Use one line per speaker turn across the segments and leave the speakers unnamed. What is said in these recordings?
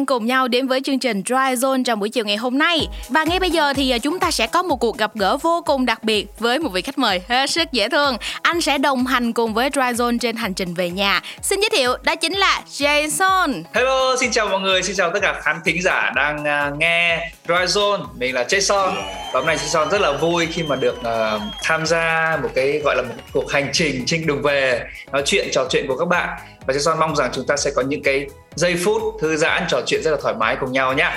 đang cùng nhau đến với chương trình Dry Zone trong buổi chiều ngày hôm nay. Và ngay bây giờ thì à, chúng ta sẽ có một cuộc gặp gỡ vô cùng đặc biệt với một vị khách mời hết sức dễ thương. Anh sẽ đồng hành cùng với Dry Zone trên hành trình về nhà. Xin giới thiệu đó chính là Jason.
Hello, xin chào mọi người, xin chào tất cả khán thính giả đang à, nghe Dry Zone. Mình là Jason. Và hôm nay Jason rất là vui khi mà được uh, tham gia một cái gọi là một cuộc hành trình trên đường về nói chuyện trò chuyện của các bạn và Jason mong rằng chúng ta sẽ có những cái giây phút thư giãn trò chuyện rất là thoải mái cùng nhau nhé.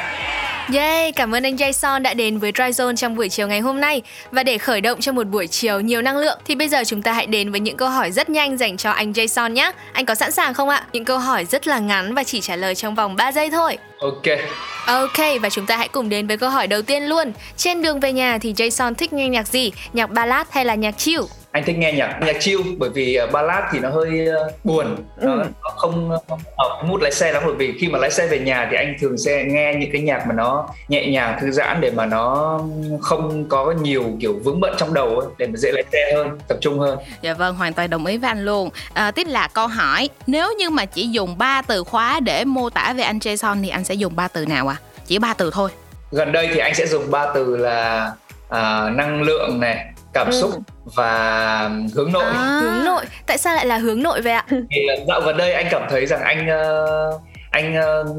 Yay, cảm ơn anh Jason đã đến với Dry Zone trong buổi chiều ngày hôm nay. Và để khởi động cho một buổi chiều nhiều năng lượng thì bây giờ chúng ta hãy đến với những câu hỏi rất nhanh dành cho anh Jason nhé. Anh có sẵn sàng không ạ? Những câu hỏi rất là ngắn và chỉ trả lời trong vòng 3 giây thôi.
Ok.
Ok, và chúng ta hãy cùng đến với câu hỏi đầu tiên luôn. Trên đường về nhà thì Jason thích nghe nhạc gì? Nhạc ballad hay là nhạc chill?
Anh thích nghe nhạc nhạc chill bởi vì uh, ballad thì nó hơi uh, buồn. Ừ. nó, nó không hợp mood lái xe lắm bởi vì khi mà lái xe về nhà thì anh thường sẽ nghe những cái nhạc mà nó nhẹ nhàng thư giãn để mà nó không có nhiều kiểu vướng bận trong đầu ấy, để mà dễ lái xe hơn tập trung hơn.
Dạ vâng hoàn toàn đồng ý với anh luôn. À, tiếp là câu hỏi nếu như mà chỉ dùng ba từ khóa để mô tả về anh Jason thì anh sẽ dùng ba từ nào à chỉ ba từ thôi.
Gần đây thì anh sẽ dùng ba từ là à, năng lượng này cảm ừ. xúc và hướng nội.
À, hướng nội. Tại sao lại là hướng nội vậy ạ?
Thì dạo gần đây anh cảm thấy rằng anh uh, anh uh,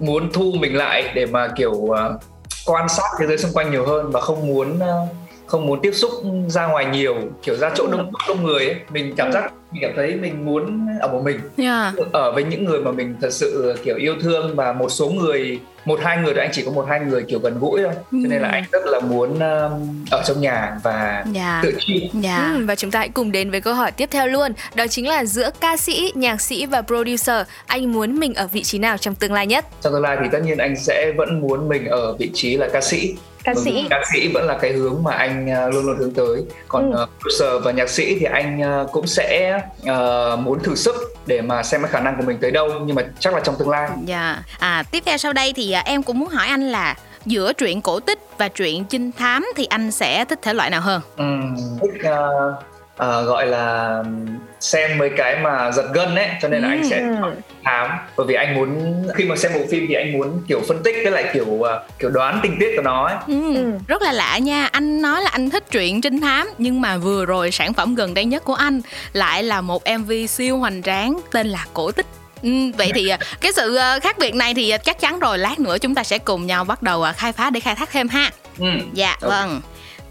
muốn thu mình lại để mà kiểu uh, quan sát thế giới xung quanh nhiều hơn và không muốn uh, không muốn tiếp xúc ra ngoài nhiều kiểu ra chỗ đông đông người ấy mình cảm giác mình cảm thấy mình muốn ở một mình yeah. ở với những người mà mình thật sự kiểu yêu thương và một số người một hai người thì anh chỉ có một hai người kiểu gần gũi thôi cho nên là ừ. anh rất là muốn um, ở trong nhà và yeah. Dạ. tự chill yeah.
Dạ. ừ, và chúng ta hãy cùng đến với câu hỏi tiếp theo luôn đó chính là giữa ca sĩ nhạc sĩ và producer anh muốn mình ở vị trí nào trong tương lai nhất
trong tương lai thì tất nhiên anh sẽ vẫn muốn mình ở vị trí là ca sĩ
ca sĩ
ừ, ca sĩ vẫn là cái hướng mà anh uh, luôn luôn hướng tới còn ừ. uh, producer và nhạc sĩ thì anh uh, cũng sẽ uh, muốn thử sức để mà xem cái khả năng của mình tới đâu nhưng mà chắc là trong tương lai.
Dạ. Yeah. À tiếp theo sau đây thì à, em cũng muốn hỏi anh là giữa truyện cổ tích và truyện trinh thám thì anh sẽ thích thể loại nào hơn?
Ừ, thích uh, uh, gọi là xem mấy cái mà giật gân ấy cho nên là ừ. anh sẽ thám bởi vì anh muốn khi mà xem bộ phim thì anh muốn kiểu phân tích với lại kiểu uh, kiểu đoán tình tiết của nó ấy.
Ừ. ừ. rất là lạ nha anh nói là anh thích truyện trinh thám nhưng mà vừa rồi sản phẩm gần đây nhất của anh lại là một mv siêu hoành tráng tên là cổ tích Ừ, vậy thì à, cái sự khác biệt này thì chắc chắn rồi lát nữa chúng ta sẽ cùng nhau bắt đầu khai phá để khai thác thêm ha. Ừ. Dạ okay. vâng.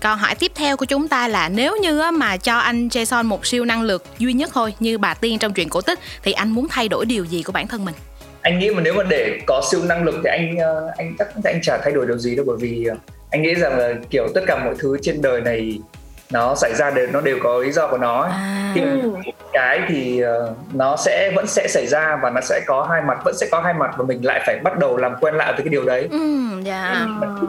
Câu hỏi tiếp theo của chúng ta là nếu như mà cho anh Jason một siêu năng lực duy nhất thôi, như bà tiên trong truyện cổ tích, thì anh muốn thay đổi điều gì của bản thân mình?
Anh nghĩ mà nếu mà để có siêu năng lực thì anh ờ, anh chắc anh chả thay đổi điều gì đâu, bởi vì ờ, anh nghĩ rằng là kiểu tất cả mọi thứ trên đời này nó xảy ra đều nó đều có lý do của nó à. thì cái thì uh, nó sẽ vẫn sẽ xảy ra và nó sẽ có hai mặt vẫn sẽ có hai mặt và mình lại phải bắt đầu làm quen lại với cái điều đấy.
Ừ,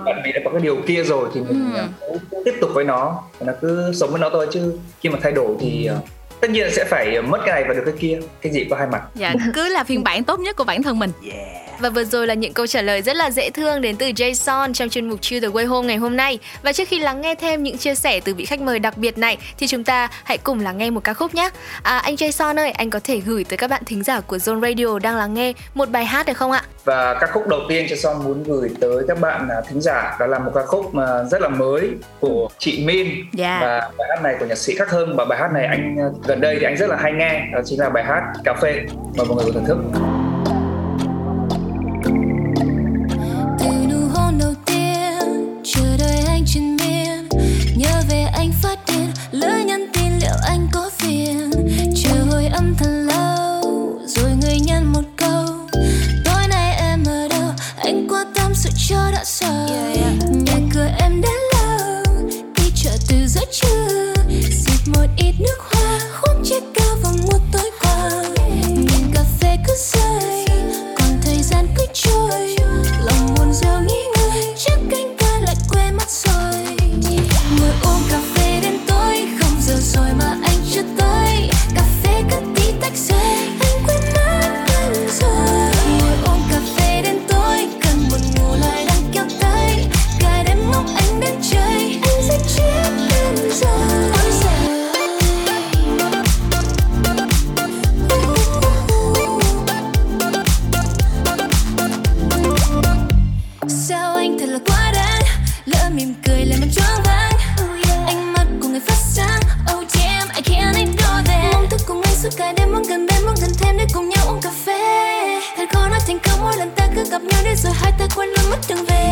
bạn vì đã có cái điều kia rồi thì mình ừ. uh, tiếp tục với nó và nó cứ sống với nó thôi chứ khi mà thay đổi thì uh, tất nhiên sẽ phải mất cái này và được cái kia cái gì có hai mặt.
Dạ cứ là phiên bản tốt nhất của bản thân mình. Yeah
và vừa rồi là những câu trả lời rất là dễ thương đến từ Jason trong chuyên mục Chill the Way Home ngày hôm nay. Và trước khi lắng nghe thêm những chia sẻ từ vị khách mời đặc biệt này thì chúng ta hãy cùng lắng nghe một ca khúc nhé. À, anh Jason ơi, anh có thể gửi tới các bạn thính giả của Zone Radio đang lắng nghe một bài hát được không ạ?
Và ca khúc đầu tiên Jason muốn gửi tới các bạn à, thính giả đó là một ca khúc mà rất là mới của chị Min yeah. Dạ. và bài hát này của nhạc sĩ Khắc Hưng và bài hát này anh à, gần đây thì anh rất là hay nghe đó chính là bài hát Cà phê. Mời mọi người cùng thưởng thức.
зачем? Nhau đến rồi hai ta quên luôn mất đường về.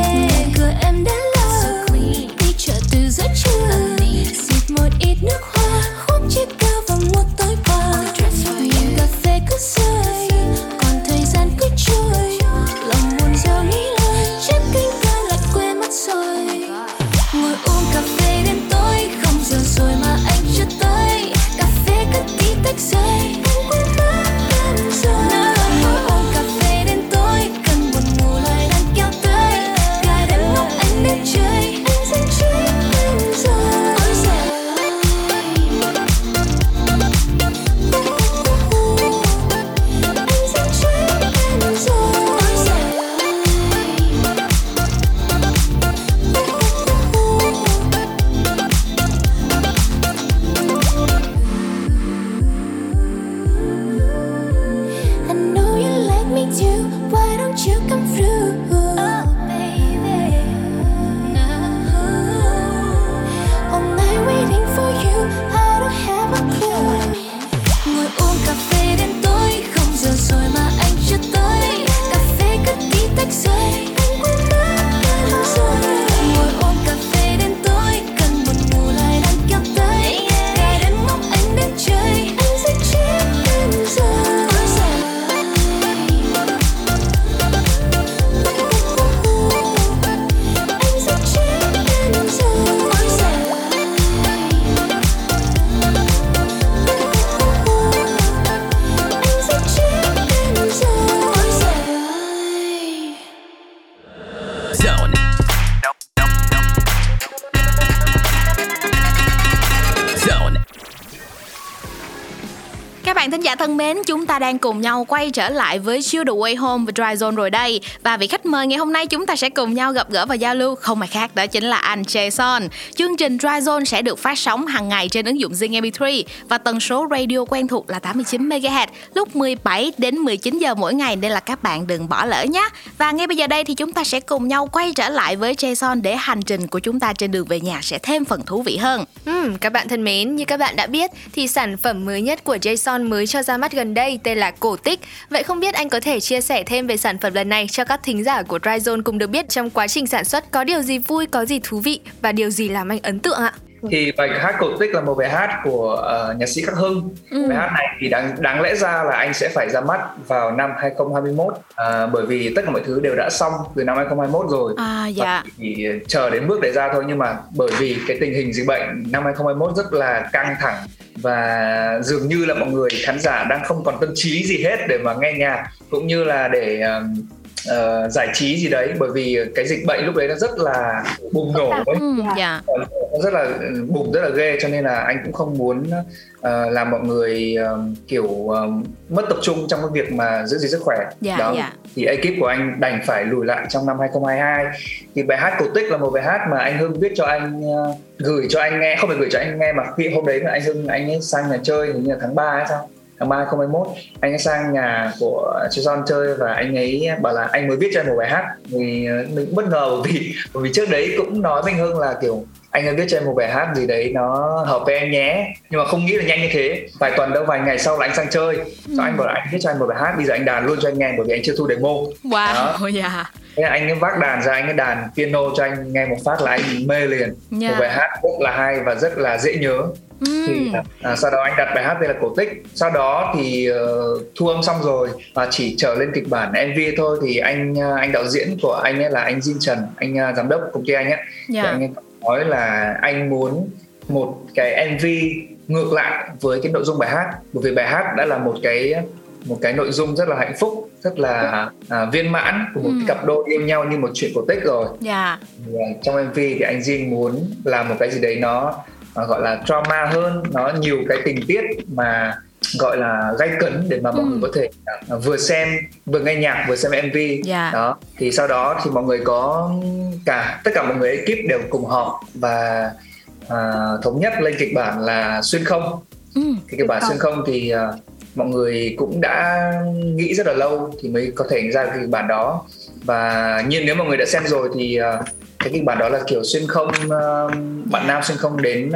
Các bạn thính giả thân mến, chúng ta đang cùng nhau quay trở lại với Chill the Way Home và Dry Zone rồi đây. Và vị khách mời ngày hôm nay chúng ta sẽ cùng nhau gặp gỡ và giao lưu không ai khác đó chính là anh Jason. Chương trình Dry Zone sẽ được phát sóng hàng ngày trên ứng dụng Zing MP3 và tần số radio quen thuộc là 89 MHz lúc 17 đến 19 giờ mỗi ngày nên là các bạn đừng bỏ lỡ nhé. Và ngay bây giờ đây thì chúng ta sẽ cùng nhau quay trở lại với Jason để hành trình của chúng ta trên đường về nhà sẽ thêm phần thú vị hơn.
Ừ, các bạn thân mến, như các bạn đã biết thì sản phẩm mới nhất của Jason mới cho ra mắt gần đây tên là Cổ Tích. Vậy không biết anh có thể chia sẻ thêm về sản phẩm lần này cho các thính giả của Dryzone cùng được biết trong quá trình sản xuất có điều gì vui, có gì thú vị và điều gì làm anh ấn tượng ạ?
Thì bài hát cổ tích là một bài hát của ờ, nhạc sĩ Khắc Hưng. Bài hát này thì đáng đáng lẽ ra là anh sẽ phải ra mắt vào năm 2021 à, bởi vì tất cả mọi thứ đều đã xong từ năm 2021 rồi.
À
Và
dạ.
chỉ chờ đến bước đấy ra thôi nhưng mà bởi vì cái tình hình dịch bệnh năm 2021 rất là căng thẳng và dường như là mọi người khán giả đang không còn tâm trí gì hết để mà nghe nhạc cũng như là để um, ờ, giải trí gì đấy bởi vì cái dịch bệnh lúc đấy nó rất là bùng nổ ấy.
Ừ, dạ.
nó rất là bùng rất là ghê cho nên là anh cũng không muốn ờ, làm mọi người ờ, kiểu ờ, mất tập trung trong cái việc mà giữ gìn sức khỏe.
Dạ,
đó.
dạ.
thì ekip của anh đành phải lùi lại trong năm 2022 thì bài hát cổ tích là một bài hát mà anh Hưng viết cho anh ờ, gửi cho anh nghe không phải gửi cho anh nghe mà khi hôm đấy mà anh Hưng anh ấy sang nhà chơi hình như là tháng 3 hay sao tháng 3 2021 anh ấy sang nhà của Jason chơi và anh ấy bảo là anh mới viết cho em một bài hát. Thì ờ, mình cũng bất ngờ vì vì trước đấy cũng nói với anh Hưng là kiểu anh đã viết cho em một bài hát gì đấy nó hợp với em nhé. Nhưng mà không nghĩ là nhanh như thế. Vài tuần đâu vài ngày sau là anh sang chơi. Sau anh bảo là anh viết cho anh một bài hát bây giờ anh đàn luôn cho anh nghe bởi vì anh chưa thu demo.
Wow,
Đó.
dạ.
Thế anh ấy vác đàn ra anh ấy đàn piano cho anh nghe một phát là anh mê liền
Dạ.
một bài hát rất là hay và rất là dễ nhớ thì
Ừm.
à, sau đó anh đặt bài hát tên là cổ tích sau đó thì ờ, thu âm xong rồi và chỉ trở lên kịch bản MV thôi thì anh à, anh đạo diễn của anh ấy là anh Jin Trần anh à, giám đốc công ty anh ấy thì
Dạ.
anh ấy nói là anh muốn một cái MV ngược lại với cái nội dung bài hát bởi vì bài hát đã là một cái một cái nội dung rất là hạnh phúc rất là à, viên mãn của một
Ừ.
cái cặp đôi yêu nhau như một chuyện cổ tích rồi
Dạ.
Thì, à, trong MV thì anh Jin muốn làm một cái gì đấy nó à, gọi là drama hơn nó nhiều cái tình tiết mà gọi là gay cấn để mà mọi
Ừ.
người có thể à, vừa xem vừa nghe nhạc vừa xem MV
Dạ.
đó thì sau đó thì mọi người có cả tất cả mọi người ekip đều cùng họp và à, thống nhất lên kịch bản là xuyên không
Ừ.
thì kịch bản xuyên không thì à, mọi người cũng đã nghĩ rất là lâu thì mới có thể ra được kịch bản đó. Và nhiên nếu mọi người đã xem rồi thì uh, cái kịch bản đó là kiểu xuyên không uh, bạn nam xuyên không đến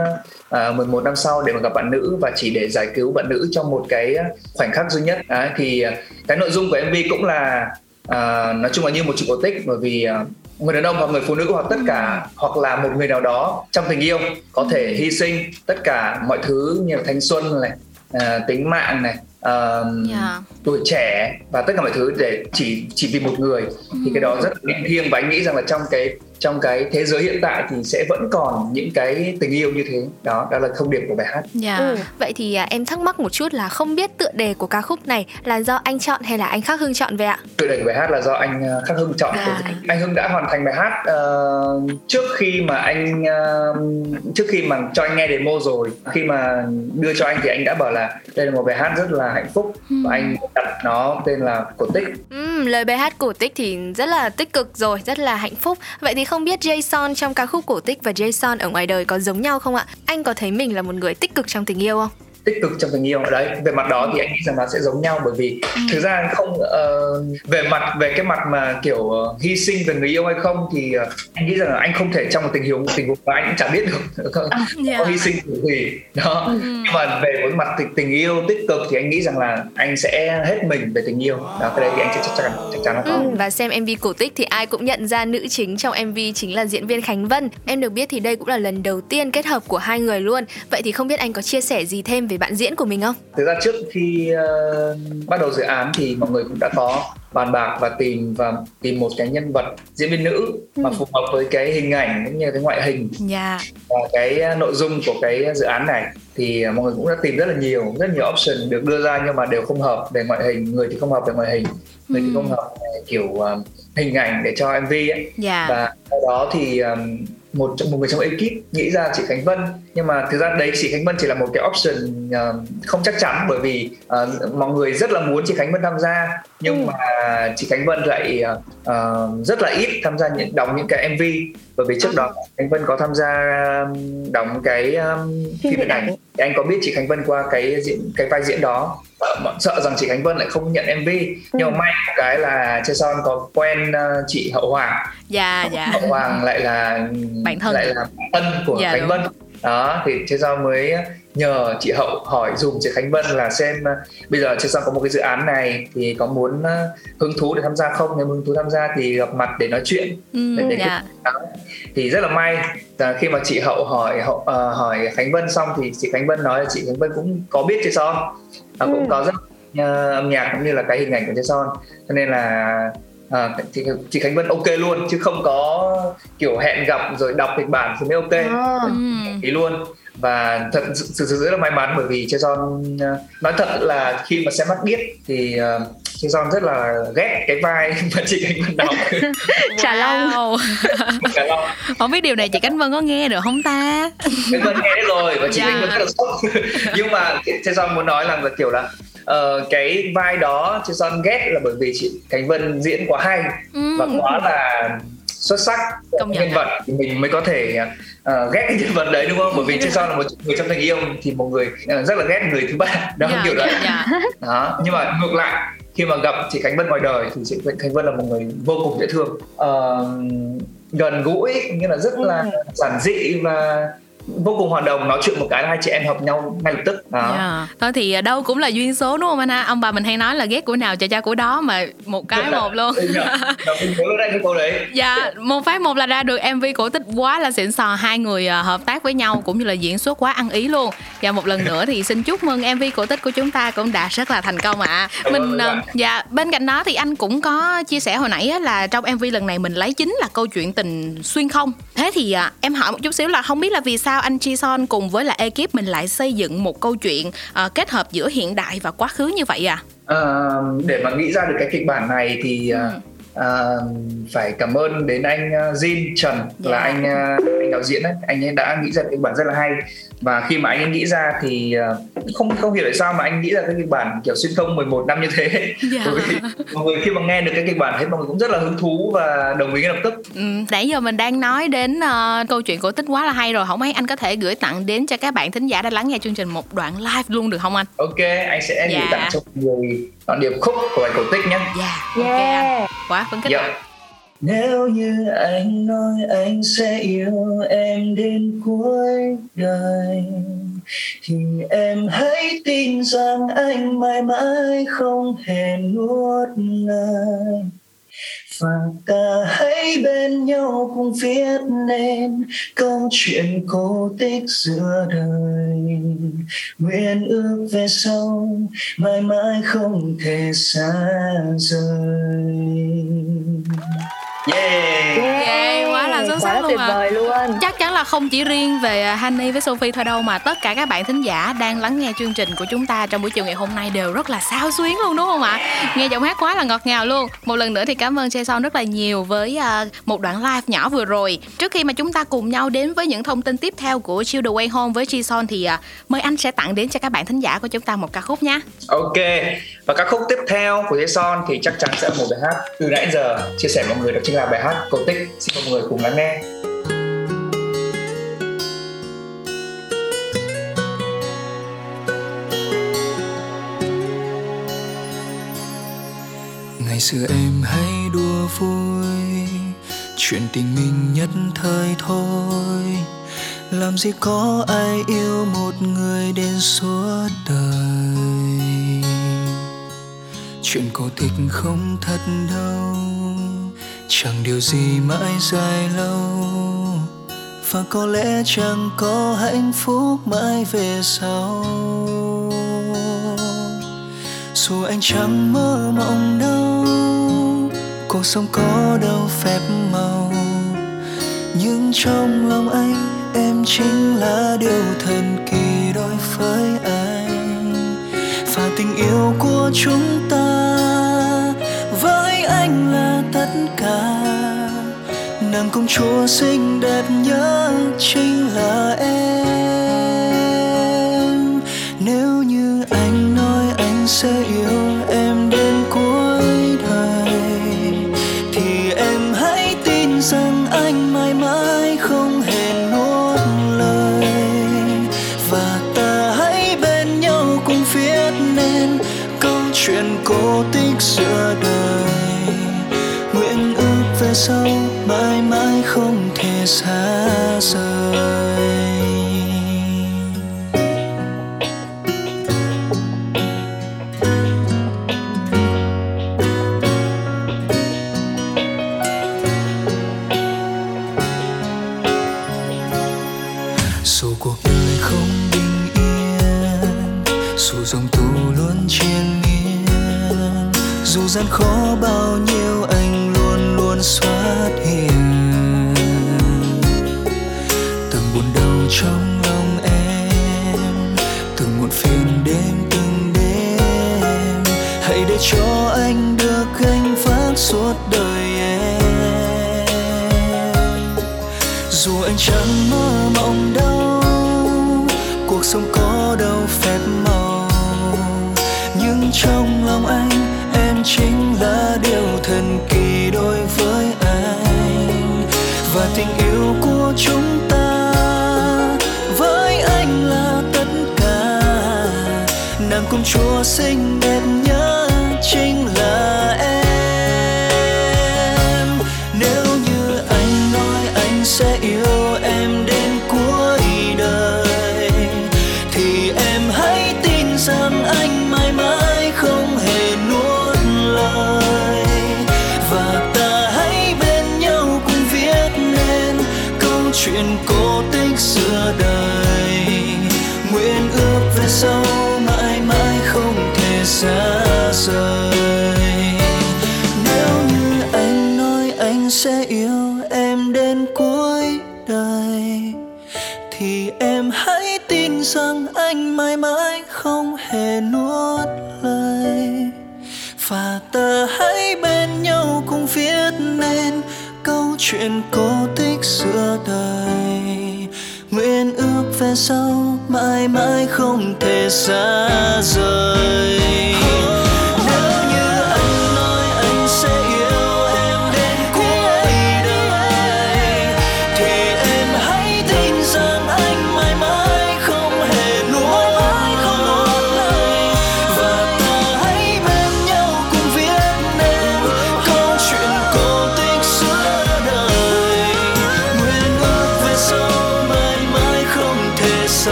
à, uh, 11 năm sau để mà gặp bạn nữ và chỉ để giải cứu bạn nữ trong một cái khoảnh khắc duy nhất. À, thì cái nội dung của MV cũng là uh, nói chung là như một chuyện cổ tích bởi vì uh, người đàn ông hoặc người phụ nữ hoặc tất cả hoặc là một người nào đó trong tình yêu có thể hy sinh tất cả mọi thứ như là thanh xuân này uh, tính mạng này uh, yeah. Dạ. tuổi trẻ và tất cả mọi thứ để chỉ chỉ vì một người thì cái đó rất là thiêng và anh nghĩ rằng là trong cái trong cái thế giới hiện tại thì sẽ vẫn còn những cái tình yêu như thế đó đó là thông điệp của bài hát.
Yeah. Dạ. Ừ. Vậy thì à, em thắc mắc một chút là không biết tựa đề của ca khúc này là do anh chọn hay là anh Khắc Hưng chọn vậy ạ?
Tựa đề của bài hát là do anh à, Khắc Hưng chọn. Dạ. Anh Hưng đã hoàn thành bài hát uh, trước khi mà anh uh, trước khi mà cho anh nghe demo rồi, khi mà đưa cho anh thì anh đã bảo là đây là một bài hát rất là hạnh phúc và hmm. anh đặt nó tên là cổ tích.
Ừ, lời bài hát cổ tích thì rất là tích cực rồi, rất là hạnh phúc. Vậy thì không không biết Jason trong ca khúc cổ tích và Jason ở ngoài đời có giống nhau không ạ? Anh có thấy mình là một người tích cực trong tình yêu không?
Tích cực trong tình yêu. Đấy về mặt đó thì anh nghĩ rằng nó sẽ giống nhau bởi vì ừ. thực ra không uh, về mặt về cái mặt mà kiểu uh, hy sinh về người yêu hay không thì uh, anh nghĩ rằng là anh không thể trong một tình huống tình huống mà anh cũng chẳng biết được. Có, yeah. Có hy sinh gì. Đó. Ừ. nhưng mà về với mặt tình, tình yêu tích cực thì anh nghĩ rằng là anh sẽ hết mình về tình yêu. Đó cái đấy thì anh chắc chắn chắc chắn là có ừ,
và xem mv cổ tích thì ai cũng nhận ra nữ chính trong mv chính là diễn viên khánh vân. Em được biết thì đây cũng là lần đầu tiên kết hợp của hai người luôn. Vậy thì không biết anh có chia sẻ gì thêm về về bạn diễn của mình không?
Thực ra trước khi uh, bắt đầu dự án thì mọi người cũng đã có bàn bạc và tìm và tìm một cái nhân vật diễn viên nữ ừ. mà phù hợp với cái hình ảnh cũng như cái ngoại hình
yeah. Dạ.
và cái ờ, nội dung của cái dự án này thì mọi người cũng đã tìm rất là nhiều rất nhiều option được đưa ra nhưng mà đều không hợp về ngoại hình người thì không hợp về ngoại hình người ừ. thì không hợp về kiểu uh, hình ảnh để cho MV ấy yeah.
Dạ.
và sau đó thì um, một trong một người trong ekip nghĩ ra chị Khánh Vân. Nhưng mà thực ra đấy chị Khánh Vân chỉ là một cái option uh, không chắc chắn bởi vì uh, mọi người rất là muốn chị Khánh Vân tham gia. Nhưng ừ. mà chị Khánh Vân lại uh, rất là ít tham gia những đóng những cái MV bởi vì trước ừ. đó Khánh Vân có tham gia đóng cái um, phim điện ảnh. anh có biết chị Khánh Vân qua cái diễn cái vai diễn đó? Sợ rằng chị Khánh Vân lại không nhận MV ừ. nhưng mà may cái là Son có quen uh, chị Hậu Hoàng
dạ dạ.
Hậu Hoàng lại là
bạn thân.
lại là thân của dạ, Khánh đúng. Vân. Đó thì Son mới nhờ chị Hậu hỏi dùm chị Khánh Vân là xem uh, bây giờ Son có một cái dự án này thì có muốn uh, hứng thú để tham gia không? Nếu hứng thú tham gia thì gặp mặt để nói chuyện.
Ừ, để, để dạ.
thì rất là may là khi mà chị Hậu hỏi Hậu, uh, hỏi Khánh Vân xong thì chị Khánh Vân nói là chị Khánh Vân cũng có biết Son và cũng ừ. có rất uh, âm nhạc cũng như là cái hình ảnh của Son cho nên là à, chị, chị Khánh Vân ok luôn chứ không có kiểu hẹn gặp rồi đọc kịch bản thì mới ok. À. ý luôn. Và thật sự sự rất là may mắn bởi vì Jason nói thật là khi mà xem mắt biết thì uh, Jason rất là ghét cái vai mà chị Khánh Vân đọc.
Trà Long
Trà Long
không biết điều này chị Khánh Vân có nghe được không ta?
Khánh Vân nghe rồi và chị yeah. Khánh Vân rất là sốc. Nhưng mà Jason muốn nói là kiểu là uh, cái vai đó Jason ghét là bởi vì chị Khánh Vân diễn quá hay ừ. và quá là xuất sắc
Công nhân
vật thì mình mới có thể uh, ghét cái nhân vật đấy đúng không bởi vì Jason là một người trong tình yêu thì một người uh, rất là ghét người thứ ba đó yeah, kiểu đấy yeah. Dạ. đó nhưng mà ngược lại khi mà gặp chị Khánh Vân ngoài đời thì chị Khánh Vân là một người vô cùng dễ thương uh, gần gũi như là rất là ừ. giản dị và vô cùng hòa đồng nói chuyện một cái là hai chị em hợp nhau ngay lập tức đó. Yeah.
Dạ. thôi thì đâu cũng là duyên số đúng không anh ha ông bà mình hay nói là ghét của nào cho cha của đó mà một cái một luôn dạ một phát một là ra được mv cổ tích quá là xịn sò hai người à, hợp tác với nhau cũng như là diễn xuất quá ăn ý luôn và một lần nữa thì xin chúc mừng mv cổ tích của chúng ta cũng đã rất là thành công ạ à. mình dạ. dạ bên cạnh đó thì anh cũng có chia sẻ hồi nãy là trong mv lần này mình lấy chính là câu chuyện tình xuyên không thế thì à, em hỏi một chút xíu là không biết là vì sao sao anh Chi Son cùng với là ekip mình lại xây dựng một câu chuyện uh, kết hợp giữa hiện đại và quá khứ như vậy à?
Uh, để mà nghĩ ra được cái kịch bản này thì uh, uh, phải cảm ơn đến anh Jin Trần yeah. là dạ. anh uh, anh đạo diễn ấy anh ấy đã nghĩ ra kịch bản rất là hay và khi mà anh ấy nghĩ ra thì uh, không không hiểu tại sao mà anh nghĩ ra cái kịch bản kiểu xuyên không 11 năm như thế yeah. Dạ. bởi vì mọi người khi mà nghe được cái kịch bản thấy mọi người cũng rất là hứng thú và đồng ý ngay lập tức
ừ, nãy giờ mình đang nói đến uh, câu chuyện cổ tích quá là hay rồi không mấy anh có thể gửi tặng đến cho các bạn thính giả đã lắng nghe chương trình một đoạn live luôn được không anh
ok anh sẽ yeah. gửi dạ. tặng cho người đoạn điệp khúc của bài cổ tích nhé
yeah, okay yeah. anh quá phấn khích
yeah nếu như anh nói anh sẽ yêu em đến cuối đời, thì em hãy tin rằng anh mãi mãi không hề nuốt lời. Và ta hãy bên nhau cùng viết nên câu chuyện cổ tích giữa đời. Nguyện ước về sau mãi mãi không thể xa rời yeah,
Yeah, quá là xuất sắc luôn
vời luôn
Chắc chắn là không chỉ riêng về à, Honey với Sophie thôi đâu mà tất cả các bạn thính giả đang lắng nghe chương trình của chúng ta trong buổi chiều ngày hôm nay đều rất là sao xuyến luôn đúng không ạ? Nghe giọng hát quá là ngọt ngào luôn. Một lần nữa thì cảm ơn Jason rất là nhiều với à, một đoạn live nhỏ vừa rồi. Trước khi mà chúng ta cùng nhau đến với những thông tin tiếp theo của Chill the Way Home với Jason thì à, mời anh sẽ tặng đến cho các bạn thính giả của chúng ta một ca khúc nha.
ok và các khúc tiếp theo của Jason thì chắc chắn sẽ là một bài hát từ nãy giờ chia sẻ mọi người đó chính là bài hát cổ tích. Xin mọi người cùng lắng nghe.
Ngày xưa em hay đùa vui, chuyện tình mình nhất thời thôi. Làm gì có ai yêu một người đến suốt đời chuyện cổ tích không thật đâu, chẳng điều gì mãi dài lâu. Và có lẽ chẳng có hạnh phúc mãi về sau. Dù anh chẳng mơ mộng đâu, cuộc sống có đâu phép màu. Nhưng trong lòng anh, em chính là điều thần kỳ đối với anh. Và tình yêu của chúng ta anh là tất cả. Nàng công chúa xinh đẹp nhất chính là em. Nếu như anh nói anh sẽ yêu không thể chúa sinh. Không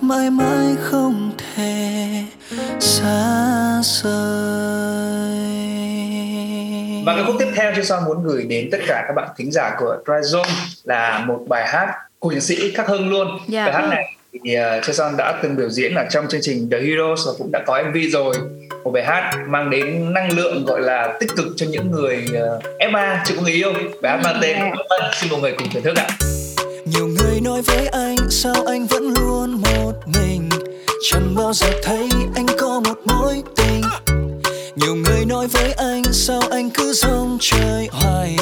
mãi mãi không thể xa rời Và
cái khúc tiếp theo Jason muốn gửi đến tất cả các bạn thính giả của Dry Zone là một bài hát của nhạc sĩ Khắc Hưng luôn.
Dạ.
Bài hát này thì uh, Jason đã từng biểu diễn ở trong chương trình The Heroes và cũng đã có MV rồi. Một bài hát mang đến năng lượng gọi là tích cực cho những người uh, FA chưa có người yêu. Bài hát mang tên Vâng, xin mọi người cùng thưởng thức ạ.
nhiều người nói với anh sao anh vẫn luôn một mình? Chẳng bao giờ thấy anh có một mối tình. Nhiều người nói với anh sao anh cứ rong chơi hoài?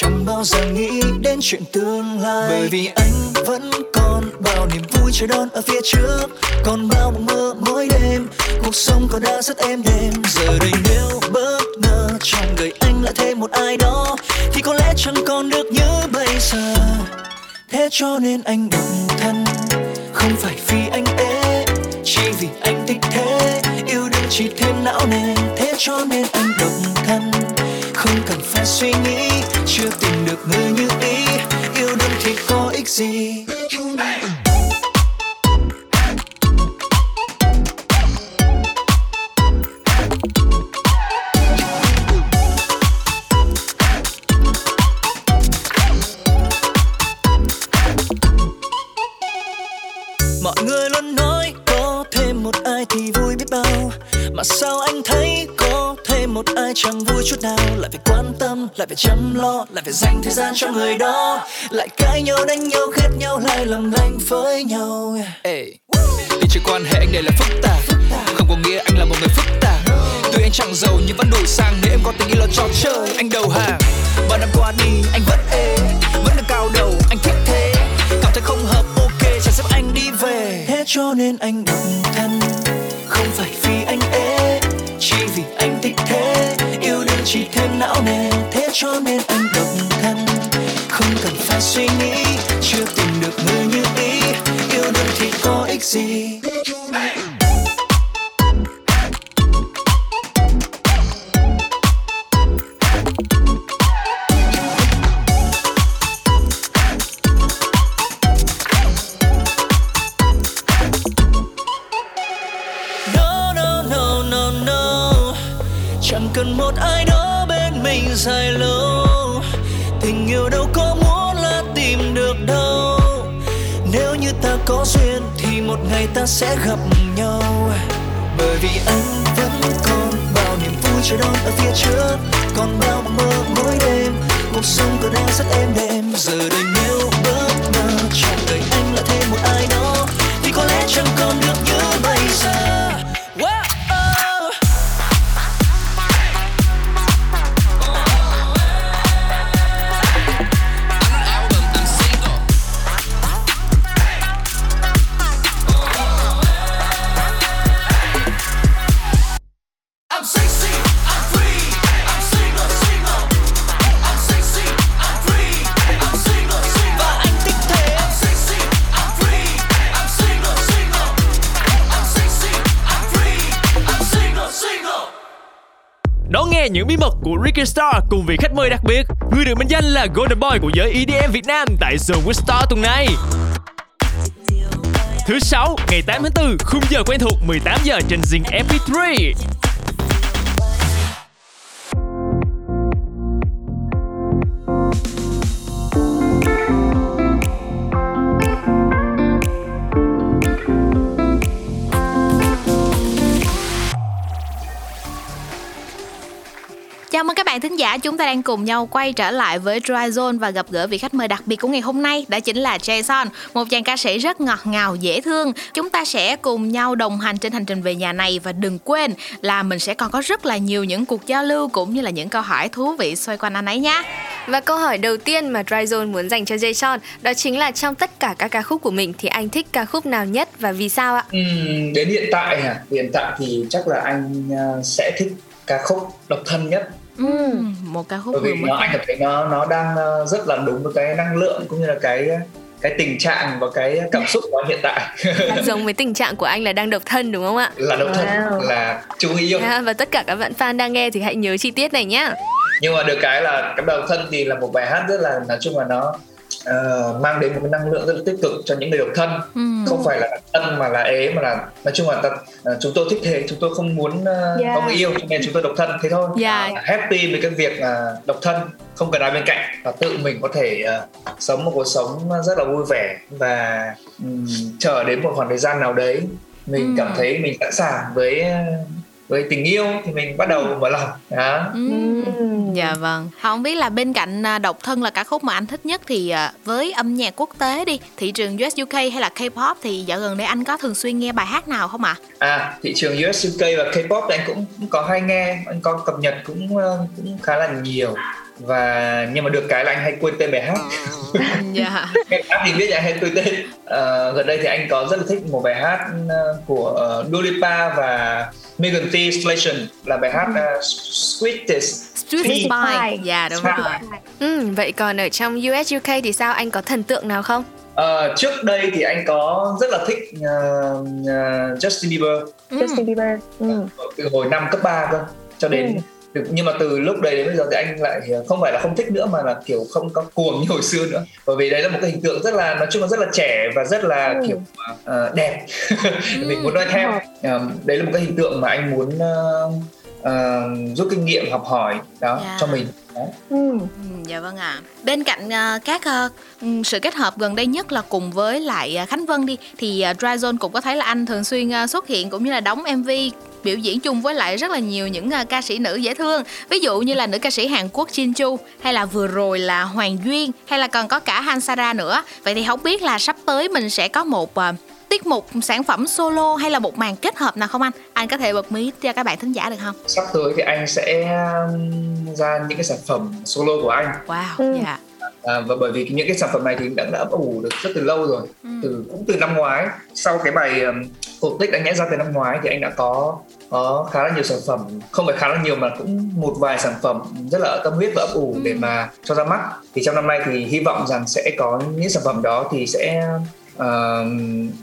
Chẳng bao giờ nghĩ đến chuyện tương lai. Bởi vì anh vẫn còn bao niềm vui chờ đón ở phía trước. Còn bao mộng mơ mỗi đêm. Cuộc sống còn đã rất êm đềm. Giờ đây nếu bất ngờ trong đời anh lại thêm một ai đó, thì có lẽ chẳng còn được như bây giờ thế cho nên anh độc thân. Không phải vì anh ế, chỉ vì anh thích thế. Yêu đương chỉ thêm não nề, thế cho nên anh độc thân. Không cần phải suy nghĩ, chưa tìm được người như ý. Yêu đương thì có ích gì? Hey. Sao anh thấy có thêm một ai chẳng vui chút nào? Lại phải quan tâm lại phải chăm lo lại phải dành thời gian cho người đó. Lại cãi nhau đánh nhau ghét nhau lại làm lành với nhau
Ê, đi chơi quan hệ anh đây là phức tạp. Không có nghĩa anh là một người phức tạp. Tuy anh chẳng giàu nhưng vẫn đủ sang Nếu em có tình yêu là trò chơi anh đầu hàng Bao năm qua đi anh vẫn ê Vẫn được cao đầu anh thích thế. Cảm thấy không hợp ok chẳng xếp anh đi về.
Thế cho nên anh độc nên anh độc thân. Không cần phải suy nghĩ
cùng vị khách mời đặc biệt, người được mệnh danh là Golden Boy của giới EDM Việt Nam tại The With tuần này. Thứ sáu, ngày 8 tháng 4, khung giờ quen thuộc 18 giờ trên Zing MP3.
Giả, chúng ta đang cùng nhau quay trở lại với Dry Zone và gặp gỡ vị khách mời đặc biệt của ngày hôm nay, đó chính là Jason, một chàng ca sĩ rất ngọt ngào, dễ thương. Chúng ta sẽ cùng nhau đồng hành trên hành trình về nhà này và đừng quên là mình sẽ còn có rất là nhiều những cuộc giao lưu cũng như là những câu hỏi thú vị xoay quanh anh ấy nhé.
Và câu hỏi đầu tiên mà Dryzone muốn dành cho Jason đó chính là trong tất cả các ca khúc của mình thì anh thích ca khúc nào nhất và vì sao ạ?
Ừm, đến hiện tại hả? Hiện tại thì chắc là anh ờ, sẽ thích ca khúc độc thân nhất
Ừm, một ca khúc
bởi vì nó anh cảm thấy nó nó đang ờ, rất là đúng với cái năng lượng cũng như là cái cái tình trạng và cái cảm xúc của anh hiện tại
giống với tình trạng của anh là đang độc thân đúng không ạ?
là độc thân
Wow.
là chú ý yêu
À, và tất cả các bạn fan đang nghe thì hãy nhớ chi tiết này nhá.
nhưng mà được cái là cái độc thân thì là một bài hát rất là nói chung là nó uh, mang đến một cái năng lượng rất là tích cực cho những người độc thân
Ừ.
không phải là thân mà là ế mà là nói chung là ta, uh, chúng tôi thích thế chúng tôi không muốn uh,
Yeah.
có người yêu cho nên chúng tôi độc thân thế thôi
Dạ.
Uh, happy với cái việc uh, độc thân không cần ai bên cạnh và tự mình có thể uh, sống một cuộc sống rất là vui vẻ và um, chờ đến một khoảng thời gian nào đấy mình
Ừ.
cảm thấy mình sẵn sàng với với tình yêu thì mình bắt đầu mở lòng đó
Ừ. Dạ vâng. Không biết là bên cạnh à, độc thân là ca khúc mà anh thích nhất thì à, với âm nhạc quốc tế đi, thị trường US UK hay là K-pop thì dạo gần đây anh có thường xuyên nghe bài hát nào không ạ?
À, thị trường US UK và K-pop thì anh cũng, cũng có hay nghe, anh có cập nhật cũng ờ, cũng khá là nhiều và nhưng mà được cái là anh hay quên tên bài hát.
Dạ.
Nghe hát thì biết là anh hay quên tên. Ờ, gần đây thì anh có rất là thích một bài hát ờ, của Dua Lipa và Megan Thee Stallion là bài hát uh, Sweetest
Street
Phi.
Spy. Dạ đúng
Spy.
rồi.
Ừ, vậy còn ở trong US UK thì sao anh có thần tượng nào không?
Ờ, trước đây thì anh có rất là thích ờ, ờ, Justin Bieber
Justin Bieber ừ.
từ hồi năm cấp 3 cơ cho đến
Ừ.
nhưng mà từ lúc đấy đến bây giờ thì anh lại không phải là không thích nữa mà là kiểu không có cuồng như hồi xưa nữa bởi vì đấy là một cái hình tượng rất là nói chung là rất là trẻ và rất là
Ừ.
kiểu ờ, đẹp mình muốn nói theo Ờ, đấy là một cái hình tượng mà anh muốn ờ, ờ, rút kinh nghiệm học hỏi đó
Dạ.
cho mình Đó.
Ừ.
Ừ, dạ vâng ạ. Bên cạnh à, các à, ừ, sự kết hợp gần đây nhất là cùng với lại à, Khánh Vân đi thì uh, Dryzone cũng có thấy là anh thường xuyên à, xuất hiện cũng như là đóng MV biểu diễn chung với lại rất là nhiều những à, ca sĩ nữ dễ thương. Ví dụ như là nữ ca sĩ Hàn Quốc Jin Chu hay là vừa rồi là Hoàng Duyên hay là còn có cả Han Sara nữa. Vậy thì không biết là sắp tới mình sẽ có một à, tiết mục sản phẩm solo hay là một màn kết hợp nào không anh? Anh có thể bật mí cho các bạn thính giả được không?
sắp tới thì anh sẽ um, ra những cái sản phẩm solo của anh
Wow,
Ừ.
dạ.
À, và bởi vì những cái sản phẩm này thì đã, đã ấp ủ được rất từ lâu rồi
Ừ.
từ cũng từ năm ngoái sau cái bài um, cổ tích anh nhẽ ra từ năm ngoái thì anh đã có có khá là nhiều sản phẩm không phải khá là nhiều mà cũng một vài sản phẩm rất là tâm huyết và ấp ủ
Ừ.
để mà cho ra mắt thì trong năm nay thì hy vọng rằng sẽ có những sản phẩm đó thì sẽ uh,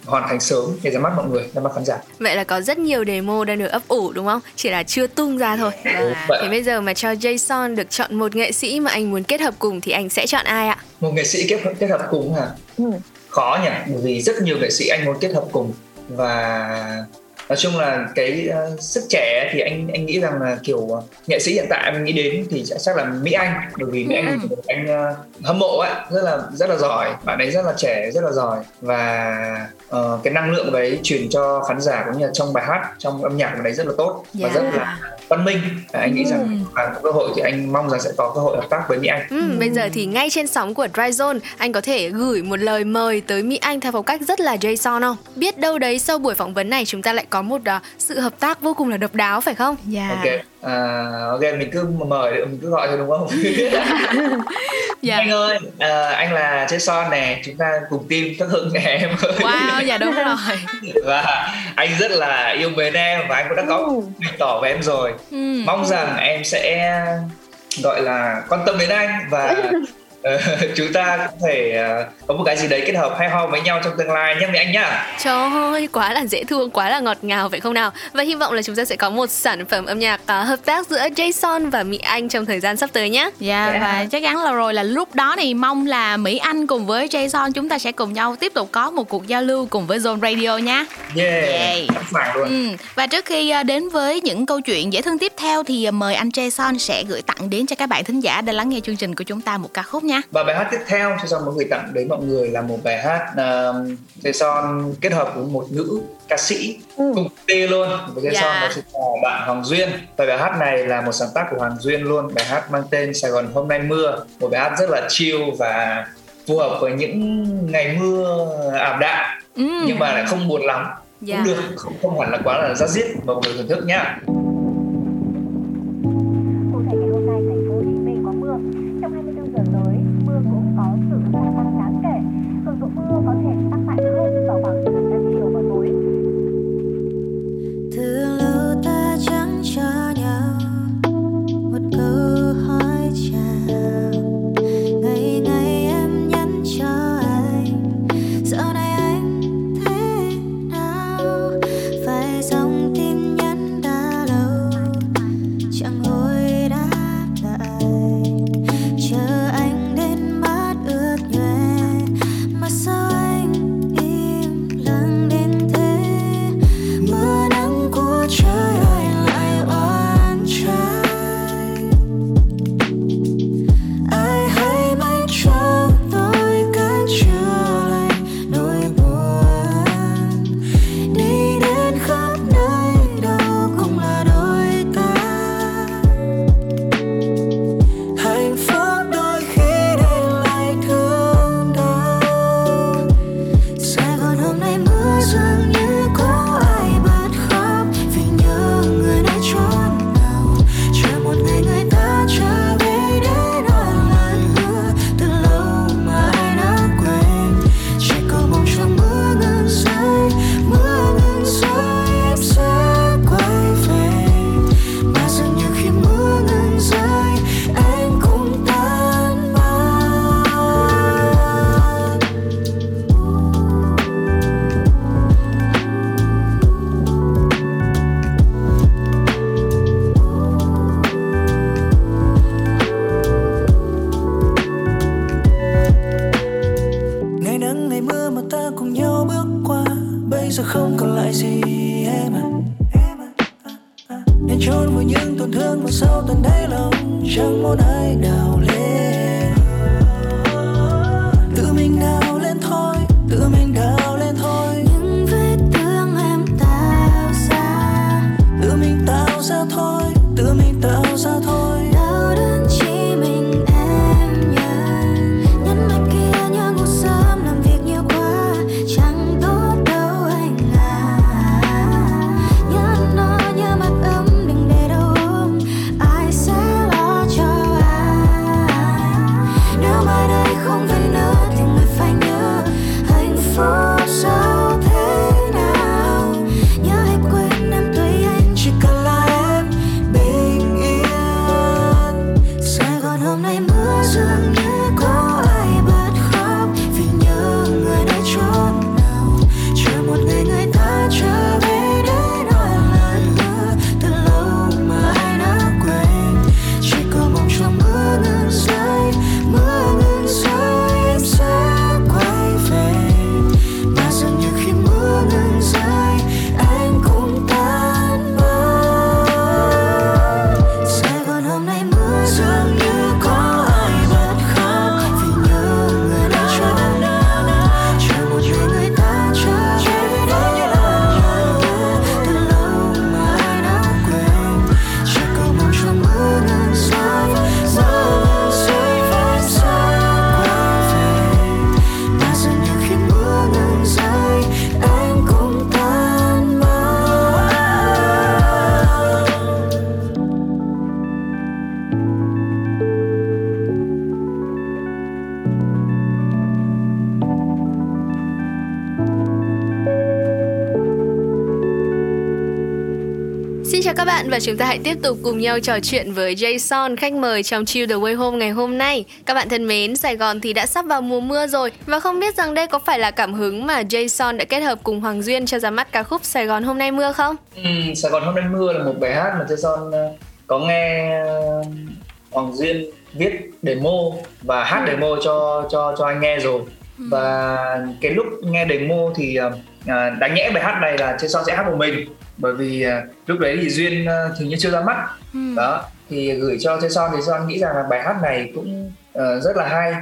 hoàn thành sớm để ra mắt mọi người ra mắt khán giả
Vậy là có rất nhiều demo đang được ấp ủ đúng không? Chỉ là chưa tung ra thôi.
Đúng vậy.
Thì bây giờ mà cho Jason được chọn một nghệ sĩ mà anh muốn kết hợp cùng thì anh sẽ chọn ai ạ?
một nghệ sĩ kết hợp, kết hợp cùng hả
Ừ.
khó nhỉ bởi vì rất nhiều nghệ sĩ anh muốn kết hợp cùng và nói chung là cái uh, sức trẻ thì anh anh nghĩ rằng là kiểu uh, nghệ sĩ hiện tại anh nghĩ đến thì chắc chắc là Mỹ Anh bởi vì Mỹ Anh thì anh uh, hâm mộ ấy rất là rất là giỏi bạn ấy rất là trẻ rất là giỏi. Và uh, cái năng lượng đấy truyền cho khán giả cũng như là trong bài hát trong âm nhạc của đấy rất là tốt và
Dạ.
rất là văn minh. À, anh nghĩ rằng là có cơ hội thì anh mong rằng sẽ có cơ hội hợp tác với Mỹ Anh.
Ừ, Bây giờ thì ngay trên sóng của Dryzone anh có thể gửi một lời mời tới Mỹ Anh theo phong cách rất là Jason không? Biết đâu đấy sau buổi phỏng vấn này chúng ta lại có một à, sự hợp tác vô cùng là độc đáo phải không?
Dạ.
ok à, ok mình cứ mời mình cứ gọi thôi đúng không
Dạ.
anh ơi à, anh là Jason nè chúng ta cùng team các hưng nè em ơi
Wow, dạ đúng rồi.
và anh rất là yêu mến em và anh cũng đã có
Ừ.
bày tỏ với em rồi
Ừ.
mong rằng em sẽ gọi là quan tâm đến anh và chúng ta có thể ờ, có một cái gì đấy kết hợp hay ho với nhau trong tương lai nhé mấy anh nhá
Trời ơi, quá là dễ thương, quá là ngọt ngào phải không nào? Và hy vọng là chúng ta sẽ có một sản phẩm âm nhạc à, hợp tác giữa Jason và Mỹ Anh trong thời gian sắp tới nhé.
Dạ và chắc chắn là rồi là lúc đó thì mong là Mỹ Anh cùng với Jason chúng ta sẽ cùng nhau tiếp tục có một cuộc giao lưu cùng với Zone Radio nha.
yeah
Yeah.
sẵn sàng luôn
Ừ. Và trước khi đến với những câu chuyện dễ thương tiếp theo thì mời anh Jason sẽ gửi tặng đến cho các bạn thính giả đang lắng nghe chương trình của chúng ta một ca khúc nha.
Và bài hát tiếp theo cho son muốn gửi tặng đến mọi người là một bài hát uh, Jason kết hợp với một nữ ca sĩ
Ừ.
cùng tên luôn với Jason
Dạ.
đó chính là bạn Hoàng Duyên và bài hát này là một sáng tác của Hoàng Duyên luôn bài hát mang tên Sài Gòn hôm nay mưa một bài hát rất là chill và phù hợp với những ngày mưa ảm đạm
Ừ.
nhưng mà lại không buồn lắm
Dạ.
cũng được không, không hẳn là quá là rát giết mà mọi người thưởng thức nhá
giờ
không còn lại gì em
à, à nên trốn với
những tổn thương mà sau tận đáy lòng chẳng muốn ai
đào chào các bạn và chúng ta hãy tiếp tục cùng nhau trò chuyện với Jason, khách mời trong Chill the Way Home ngày hôm nay. Các bạn thân mến, Sài Gòn thì đã sắp vào mùa mưa rồi và không biết rằng đây có phải là cảm hứng mà Jason đã kết hợp cùng Hoàng Duyên cho ra mắt ca khúc Sài Gòn hôm nay mưa không?
Ừ, Sài Gòn hôm nay mưa là một bài hát mà Jason ờ, có nghe ờ, Hoàng Duyên viết demo và hát demo cho cho cho anh nghe rồi và cái lúc nghe demo thì ờ, à, đáng nhẽ bài hát này là Jason sẽ hát một mình bởi vì ờ, lúc đấy thì Duyên ờ, hình như chưa ra mắt. Đó thì gửi cho Jason thì Jason nghĩ rằng là bài hát này cũng ờ, rất là hay.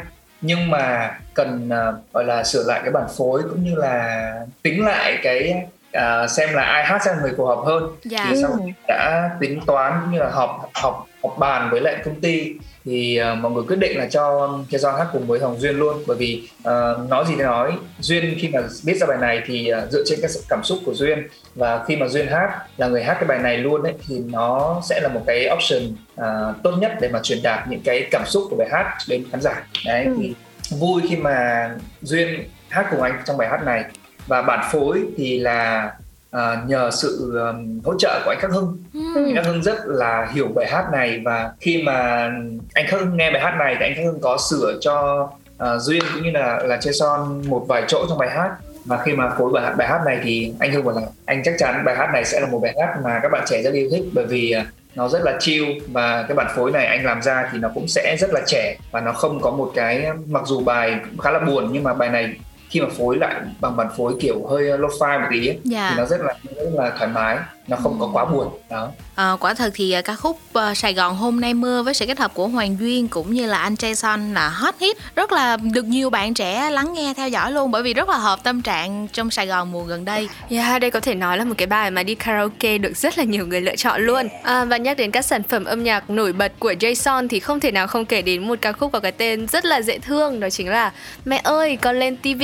Nhưng mà cần ờ, gọi là sửa lại cái bản phối cũng như là tính lại cái à, xem là ai hát ra người phù hợp hơn.
Dạ.
thì sau khi đã tính toán cũng như là họp họp họp bàn với lại công ty thì ờ, mọi người quyết định là cho cho John hát cùng với Hồng Duyên luôn. Bởi vì ờ, nói gì thì nói. Duyên khi mà viết ra bài này thì ờ, dựa trên cái sự cảm xúc của Duyên. Và khi mà Duyên hát là người hát cái bài này luôn ấy thì nó sẽ là một cái option ờ, tốt nhất để mà truyền đạt những cái cảm xúc của bài hát đến khán giả. Đấy thì vui khi mà Duyên hát cùng anh trong bài hát này. Và bản phối thì là à, nhờ sự um, hỗ trợ của anh Khắc Hưng. Anh Khắc Hưng rất là hiểu bài hát này và khi mà anh Khắc Hưng nghe bài hát này thì anh Khắc Hưng có sửa cho à, Duyên cũng như là là Jason một vài chỗ trong bài hát. Và khi mà phối bài, bài hát này thì anh Hưng bảo là anh chắc chắn bài hát này sẽ là một bài hát mà các bạn trẻ rất yêu thích bởi vì à, nó rất là chill và cái bản phối này anh làm ra thì nó cũng sẽ rất là trẻ và nó không có một cái mặc dù bài cũng khá là buồn nhưng mà bài này khi mà phối lại bằng bản phối kiểu hơi lo-fi một tí ấy,
Dạ.
thì nó rất là rất là thoải mái nó không có quá buồn đó
Ờ, quả thật thì à, ca khúc à, Sài Gòn hôm nay mưa với sự kết hợp của Hoàng Duyên cũng như là anh Jason là hot hit rất là được nhiều bạn trẻ lắng nghe theo dõi luôn bởi vì rất là hợp tâm trạng trong Sài Gòn mùa gần đây.
Yeah, đây có thể nói là một cái bài mà đi karaoke được rất là nhiều người lựa chọn luôn. À, và nhắc đến các sản phẩm âm nhạc nổi bật của Jason thì không thể nào không kể đến một ca khúc có cái tên rất là dễ thương đó chính là Mẹ ơi con lên TV.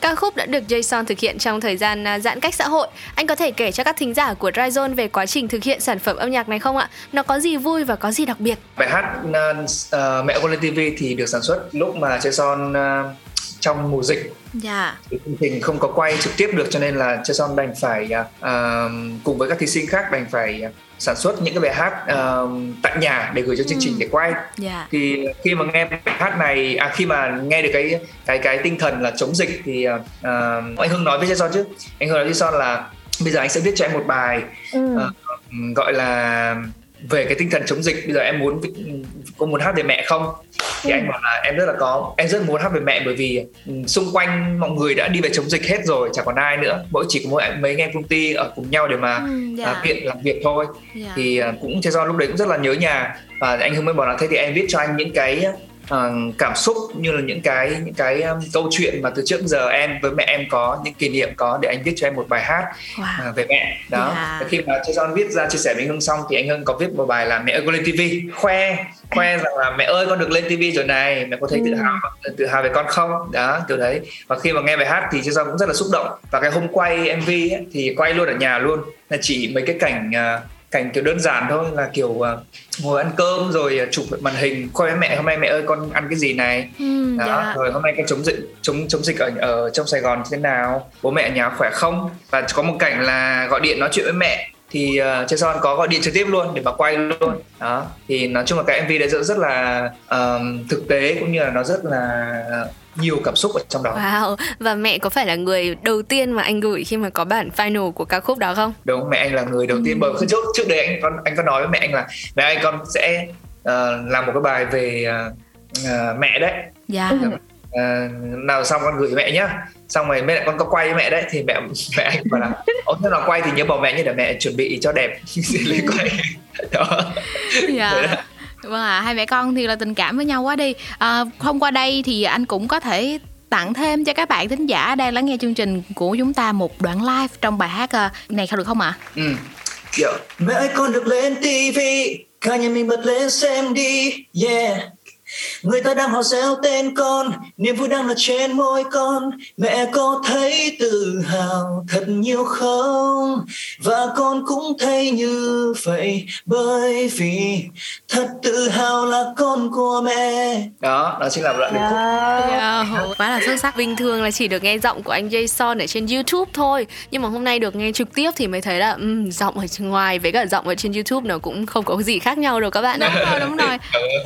Ca khúc đã được Jason thực hiện trong thời gian à, giãn cách xã hội. Anh có thể kể cho các thính giả của Dryzone về quá trình thực hiện sản phẩm âm nhạc này không ạ? Nó có gì vui và có gì đặc biệt?
bài hát uh, mẹ con Lê TV thì được sản xuất lúc mà Jason uh, trong mùa dịch.
Dạ.
thì chương trình không có quay trực tiếp được cho nên là Jason đành phải uh, cùng với các thí sinh khác đành phải uh, sản xuất những cái bài hát uh, tại nhà để gửi cho chương trình để quay.
Dạ.
thì khi mà nghe bài hát này à khi mà nghe được cái cái cái tinh thần là chống dịch thì uh, anh Hưng nói với Jason chứ. Anh Hưng nói với Jason là bây giờ anh sẽ viết cho em một bài uh, gọi là về cái tinh thần chống dịch bây giờ em muốn có muốn hát về mẹ không? Thì anh bảo là em rất là có em rất muốn hát về mẹ bởi vì ừ, xung quanh mọi người đã đi về chống dịch hết rồi chẳng còn ai nữa. Mỗi chỉ có mỗi mấy anh em công ty ở cùng nhau để mà
Ừ, dạ.
à, viện làm việc thôi.
Dạ.
thì à, cũng thế do lúc đấy cũng rất là nhớ nhà. Và anh Hưng mới bảo là thế thì em viết cho anh những cái à, cảm xúc như là những cái những cái um, câu chuyện mà từ trước giờ em với mẹ em có những kỷ niệm có để anh viết cho em một bài hát
Wow.
à, về mẹ. Đó.
Dạ.
Và khi mà Jason viết ra chia sẻ với anh Hưng xong thì anh Hưng có viết một bài là mẹ ơi con lên TV khoe khoe rằng là mẹ ơi con được lên TV rồi này mẹ có thấy tự hào tự hào về con không? Đó kiểu đấy. Và khi mà nghe bài hát thì Jason cũng rất là xúc động. Và cái hôm quay MV ấy, thì quay luôn ở nhà luôn. Là chỉ mấy cái cảnh à, cảnh kiểu đơn giản thôi là kiểu à, ngồi ăn cơm rồi à, chụp màn hình khoe với mẹ hôm nay mẹ ơi con ăn cái gì này?
Ừ,
đó
dạ.
rồi hôm nay con chống dịch chống chống dịch ở ở trong Sài Gòn như thế nào? Bố mẹ ở nhà khỏe không? Và có một cảnh là gọi điện nói chuyện với mẹ thì uh, Jason có gọi điện trực tiếp luôn để mà quay luôn. Đó thì nói chung là cái MV đấy rất rất là ờm, thực tế cũng như là nó rất là nhiều cảm xúc ở trong đó.
Wow, và mẹ có phải là người đầu tiên mà anh gửi khi mà có bản final của ca khúc đó không?
đúng mẹ anh là người đầu tiên. Bởi vì trước trước đấy anh con anh có nói với mẹ anh là mẹ anh con sẽ ờ, làm một cái bài về ờ, ờ, mẹ đấy.
Dạ.
Ờ, nào xong con gửi mẹ nhá. Xong rồi mẹ con có quay với mẹ đấy thì mẹ mẹ anh bảo là ố thế nào quay thì nhớ bảo mẹ như để mẹ chuẩn bị cho đẹp. Lấy quay. Đó.
Dạ. Vâng ạ hai mẹ con thì là tình cảm với nhau quá đi. À, không qua đây thì anh cũng có thể tặng thêm cho các bạn thính giả đang lắng nghe chương trình của chúng ta một đoạn live trong bài hát ờ, này không được không ạ?
Ừ. kiểu
Mẹ ơi con được lên TV Cả nhà mình bật lên xem đi Yeah Người ta đang hò reo tên con Niềm vui đang là trên môi con. Mẹ có thấy tự hào thật nhiều không? Và con cũng thấy như vậy Bởi vì thật tự hào là con của mẹ.
Đó đó chính là đoạn điệp khúc
Dạ,
Quá là xuất sắc. Bình thường là chỉ được nghe giọng của anh Jason ở trên YouTube thôi, nhưng mà hôm nay được nghe trực tiếp thì mới thấy là um, giọng ở ngoài với cả giọng ở trên YouTube nó cũng không có gì khác nhau đâu các bạn.
đúng rồi đúng rồi.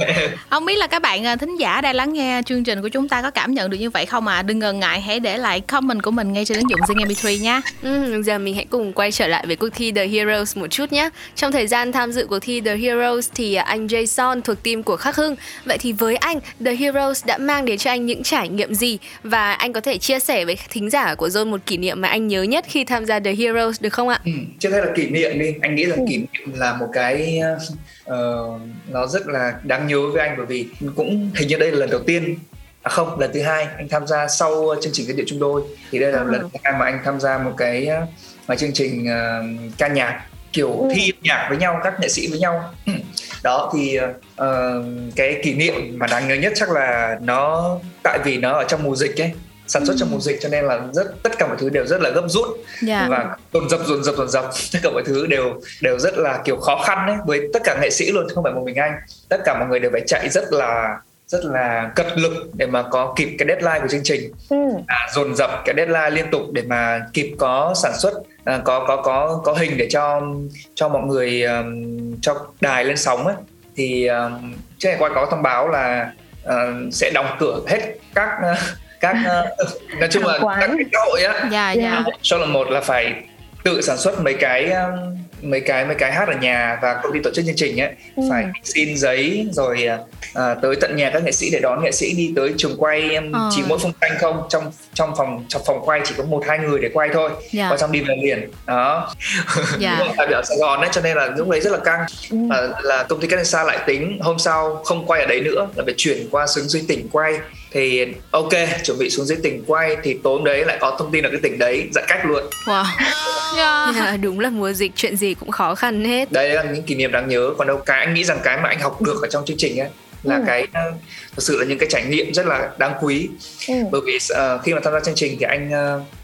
Không biết là các bạn ờ, thính giả đang lắng nghe chương trình của chúng ta có cảm nhận được như vậy không à đừng ngần ngại hãy để lại comment của mình ngay trên ứng dụng Zing MP3 nha
Ừ, giờ mình hãy cùng quay trở lại với cuộc thi The Heroes một chút nhé. Trong thời gian tham dự cuộc thi The Heroes thì anh Jason thuộc team của Khắc Hưng. Vậy thì với anh, The Heroes đã mang đến cho anh những trải nghiệm gì và anh có thể chia sẻ với thính giả của Zone một kỷ niệm mà anh nhớ nhất khi tham gia The Heroes được không ạ?
ừ. trước hết là kỷ niệm đi anh nghĩ rằng kỷ niệm là một cái ờ, nó rất là đáng nhớ với anh bởi vì cũng hình như đây là lần đầu tiên. À không lần thứ hai anh tham gia sau chương trình cái điệu trung đôi thì đây là
Ừ.
lần thứ hai mà anh tham gia một cái uh, chương trình ờ, ca nhạc kiểu thi âm nhạc với nhau các nghệ sĩ với nhau. Đó thì ờ, cái kỷ niệm mà đáng nhớ nhất chắc là nó tại vì nó ở trong mùa dịch ấy sản xuất trong mùa dịch cho nên là rất tất cả mọi thứ đều rất là gấp rút.
Dạ.
Và dồn dập dồn dập dồn dập. Tất cả mọi thứ đều đều rất là kiểu khó khăn đấy với tất cả nghệ sĩ luôn không phải một mình anh. Tất cả mọi người đều phải chạy rất là rất là cật lực để mà có kịp cái deadline của chương trình. À, dồn dập cái deadline liên tục để mà kịp có sản xuất à, có có có có hình để cho cho mọi người um, cho đài lên sóng ấy. Thì um, trước ngày qua có thông báo là uh, sẽ đóng cửa hết các uh, các uh, nói chung là các cái hội á.
Dạ dạ.
Số là một là phải tự sản xuất mấy cái um, mấy cái mấy cái hát ở nhà và công ty tổ chức chương trình ấy. Phải xin giấy rồi à, tới tận nhà các nghệ sĩ để đón nghệ sĩ đi tới trường quay um,
Ờ.
chỉ mỗi phong tranh không trong trong phòng trong phòng quay chỉ có một hai người để quay thôi.
Dạ.
và trong đi về liền. Đó.
Dạ.
Mà tại vì ở Sài Gòn ấy cho nên là lúc đấy rất là căng. Là, là công ty Canesa lại tính hôm sau không quay ở đấy nữa là phải chuyển qua xuống dưới tỉnh quay thì ok chuẩn bị xuống dưới tỉnh quay thì tối hôm đấy lại có thông tin ở cái tỉnh đấy giãn cách luôn.
Wow. Dạ.
À, đúng là mùa dịch chuyện gì cũng khó khăn hết.
đây là những kỷ niệm đáng nhớ. Còn đâu cái anh nghĩ rằng cái mà anh học được ở trong chương trình ấy là cái ờ, thực sự là những cái trải nghiệm rất là đáng quý. Bởi vì ờ, khi mà tham gia chương trình thì anh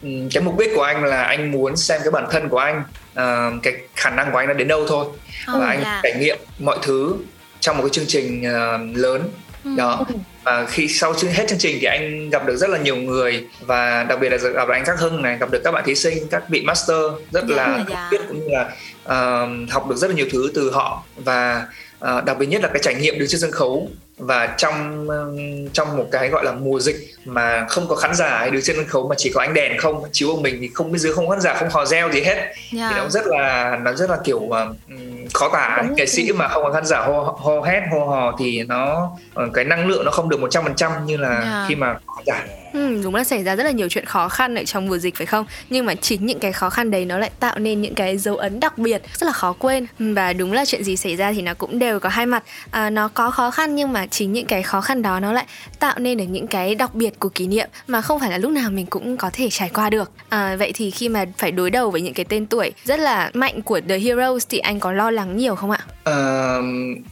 ừm, cái mục đích của anh là anh muốn xem cái bản thân của anh ờ, cái khả năng của anh đã đến đâu thôi.
Ờ,
và anh
dạ.
trải nghiệm mọi thứ trong một cái chương trình ờ, lớn đó. Và khi sau hết chương trình thì anh gặp được rất là nhiều người và đặc biệt là gặp được anh Khắc Hưng này gặp được các bạn thí sinh các vị master rất
Dạ,
là
dạ.
biết cũng như là ờ, học được rất là nhiều thứ từ họ. Và ờ, đặc biệt nhất là cái trải nghiệm đứng trên sân khấu và trong ừm, trong một cái gọi là mùa dịch mà không có khán giả ấy đứng trên sân khấu mà chỉ có ánh đèn không chiếu của mình thì không bên dưới không khán giả không hò reo gì hết thì
dạ
nó rất là nó rất là kiểu ừm, khó tả nghệ sĩ mà không có khán giả hô, hô hét hô hò thì nó ờ, cái năng lượng nó không được 100% như là
Yeah.
khi mà khán giả
Ừ, đúng là xảy ra rất là nhiều chuyện khó khăn ở trong mùa dịch phải không? Nhưng mà chính những cái khó khăn đấy nó lại tạo nên những cái dấu ấn đặc biệt rất là khó quên và đúng là chuyện gì xảy ra thì nó cũng đều có hai mặt. À, nó có khó khăn nhưng mà chính những cái khó khăn đó nó lại tạo nên được những cái đặc biệt của kỷ niệm mà không phải là lúc nào mình cũng có thể trải qua được. À, vậy thì khi mà phải đối đầu với những cái tên tuổi rất là mạnh của The Heroes thì anh có lo lắng nhiều không ạ?
Ờ,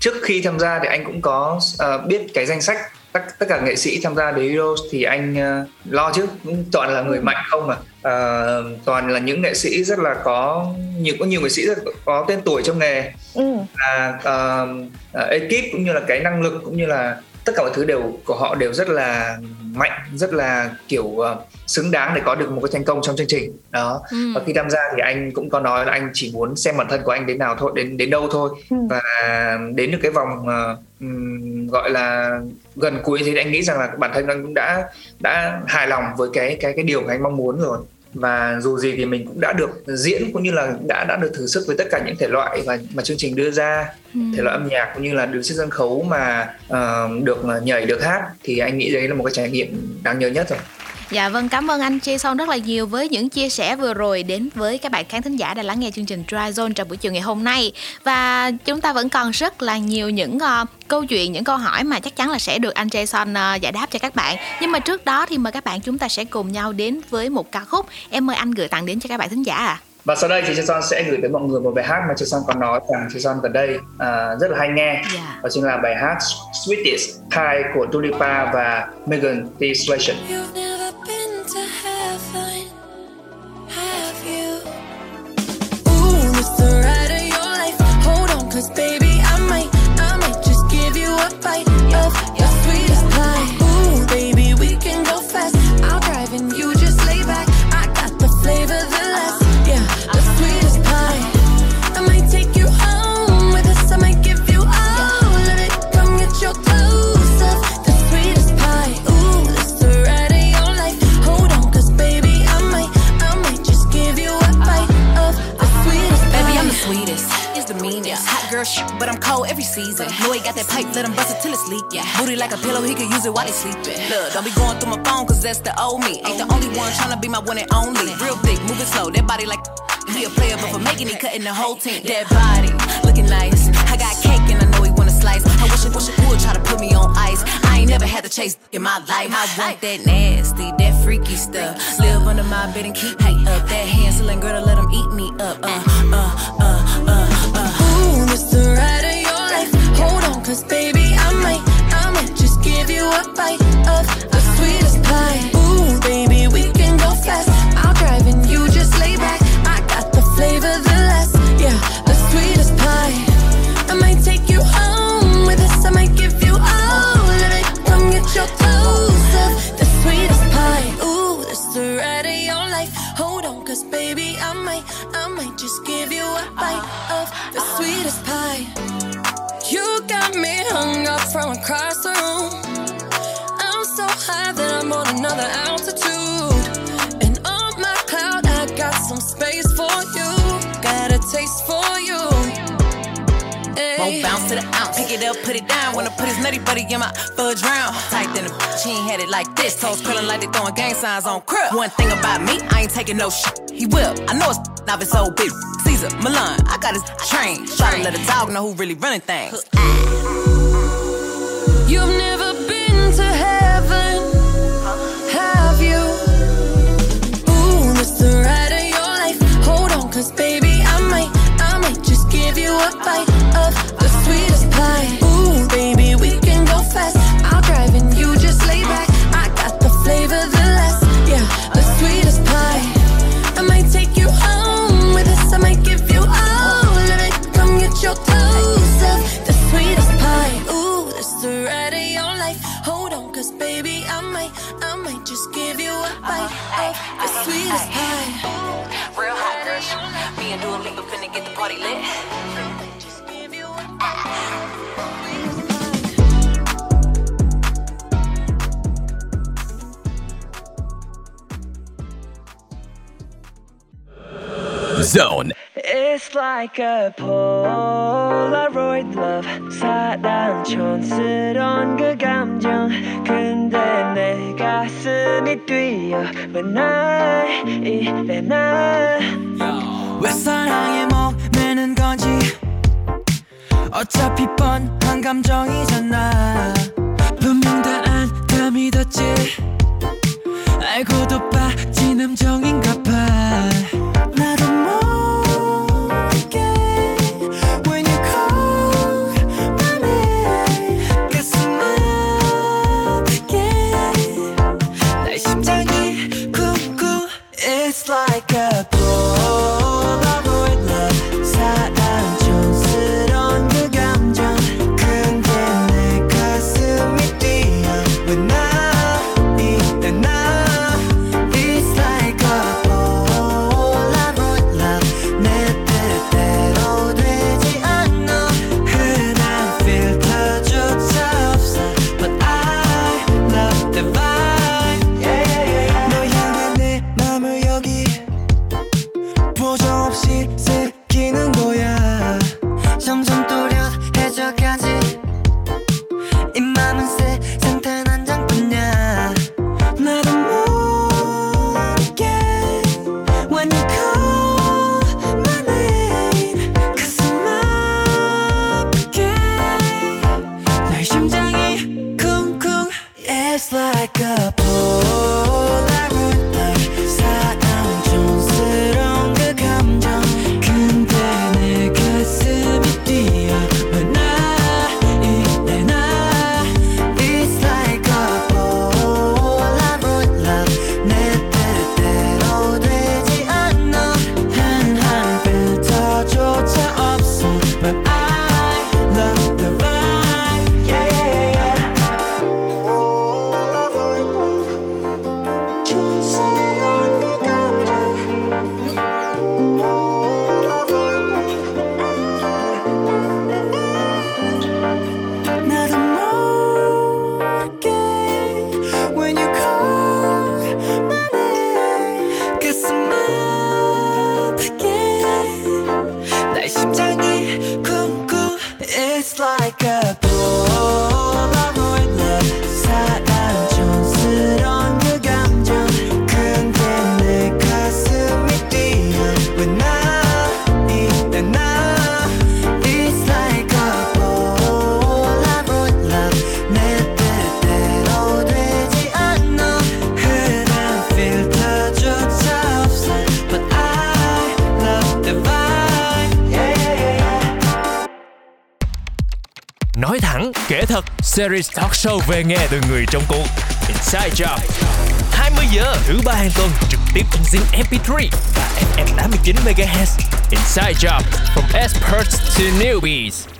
trước khi tham gia thì anh cũng có uh, biết cái danh sách tất, tất cả nghệ sĩ tham gia The Heroes thì anh ờ, lo chứ. Cũng toàn là người mạnh không mà. Ờ, toàn là những nghệ sĩ rất là có nhiều có nhiều nghệ sĩ rất có tên tuổi trong nghề. Là ờ, ờ, ekip cũng như là cái năng lực cũng như là tất cả mọi thứ đều của họ đều rất là mạnh rất là kiểu ờ, xứng đáng để có được một cái thành công trong chương trình. Đó.
Ừ.
và khi tham gia thì anh cũng có nói là anh chỉ muốn xem bản thân của anh đến nào thôi đến đến đâu thôi. Và đến được cái vòng ừm, gọi là gần cuối thì anh nghĩ rằng là bản thân anh cũng đã đã hài lòng với cái cái cái điều mà anh mong muốn rồi và dù gì thì mình cũng đã được diễn cũng như là đã đã được thử sức với tất cả những thể loại mà mà chương trình đưa ra. Thể loại âm nhạc cũng như là đứng trên sân khấu mà ờ, được nhảy được hát thì anh nghĩ đấy là một cái trải nghiệm đáng nhớ nhất rồi
Dạ vâng, cảm ơn anh Jason rất là nhiều với những chia sẻ vừa rồi đến với các bạn khán thính giả đã lắng nghe chương trình Dry Zone trong buổi chiều ngày hôm nay. Và chúng ta vẫn còn rất là nhiều những ờ, câu chuyện, những câu hỏi mà chắc chắn là sẽ được anh Jason ờ, giải đáp cho các bạn. Nhưng mà trước đó thì mời các bạn chúng ta sẽ cùng nhau đến với một ca khúc. Em mời anh gửi tặng đến cho các bạn thính giả ạ.
và sau đây thì Jason sẽ gửi tới mọi người một bài hát mà Jason còn nói rằng Jason gần đây à, rất là hay nghe
Dạ.
đó chính là bài hát Sweetest Pie của Dua Lipa và Megan Thee Stallion
season. Know he got that pipe, let him bust it till it's leak. Yeah. Booty like a pillow, he could use it while he sleeping. Look, don't be going through my phone, cause that's the old me. Ain't the only one tryna be my one and only. Real thick, moving slow, that body like. He a player, but for making it, cutting the whole team. That body, looking nice. I got cake and I know he wanna slice. I wish I wish I would try to put me on ice. I ain't never had to chase in my life. I want that nasty, that freaky stuff. Live under my bed and keep me up. That Hansel girl to let him eat me up. Uh, uh, uh, uh, uh.
Ooh, it's the cause baby, I might, I might just give you a bite of the sweetest pie. Ooh, baby, we can go fast. I'll drive and you just lay back. I got the flavor, taste for you.
Won't bounce to the ounce. Pick it up, put it down. Wanna put his nutty buddy in my fudge round. Tight than a bitch, he ain't had it like this. Toes curling like they throwing gang signs on crib. One thing about me, I ain't taking no shit. He will. I know it's now it's old big. Caesar, Milan, I got his train. Try to let a dog know who really running things.
You've never a bite of the sweetest pie. Ooh, baby, we can go fast. I'll drive and you just lay back. I got the flavor, the last, yeah, the sweetest pie. I might take you home with us. I might give you all of it. Come get your. The sweetest pie. Ooh, the ride of your life. Hold on, cause baby, I might, I might just give you a bite of the sweetest pie.
Real hot girl. Me and Dua Lipa finna get the party lit.
Zone.
It's like a Polaroid love 사랑 촌스러운 그 감정 근데 내 가슴이 뛰어 when I 이래 나왜 어차피 뻔한 감정이잖아. 분명 다 안다 믿었지. 알고도 빠진 함정인가
series talk show về nghe từ người trong cuộc. Inside Job. 20 giờ thứ ba hàng tuần trực tiếp trên Zing MP3 và FM 89 MHz. Inside Job, from experts to newbies.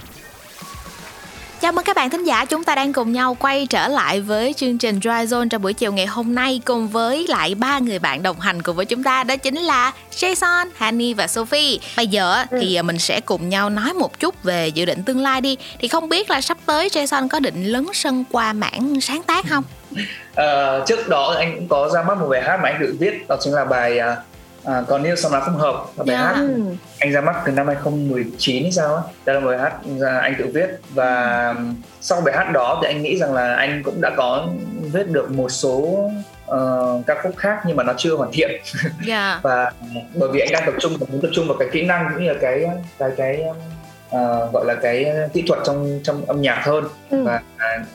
Các bạn thính giả, chúng ta đang cùng nhau quay trở lại với chương trình Dry Zone trong buổi chiều ngày hôm nay cùng với lại ba người bạn đồng hành cùng với chúng ta đó chính là Jason, Hani và Sophie. Bây giờ thì à, mình sẽ cùng nhau nói một chút về dự định tương lai đi. Thì không biết là sắp tới Jason có định lấn sân qua mảng sáng tác không?
À, trước đó anh cũng có ra mắt một bài hát mà anh tự viết đó chính là bài à, à, còn yêu sau đó không hợp là bài
Dạ.
hát anh ra mắt từ năm 2019 hay sao á đây là một bài hát anh tự viết và sau bài hát đó thì anh nghĩ rằng là anh cũng đã có viết được một số ờ, ca khúc khác nhưng mà nó chưa hoàn thiện
Dạ.
và bởi vì anh đang tập trung muốn tập trung vào cái kỹ năng cũng như là cái cái cái ờ, gọi là cái kỹ thuật trong trong âm nhạc hơn
Ừ.
và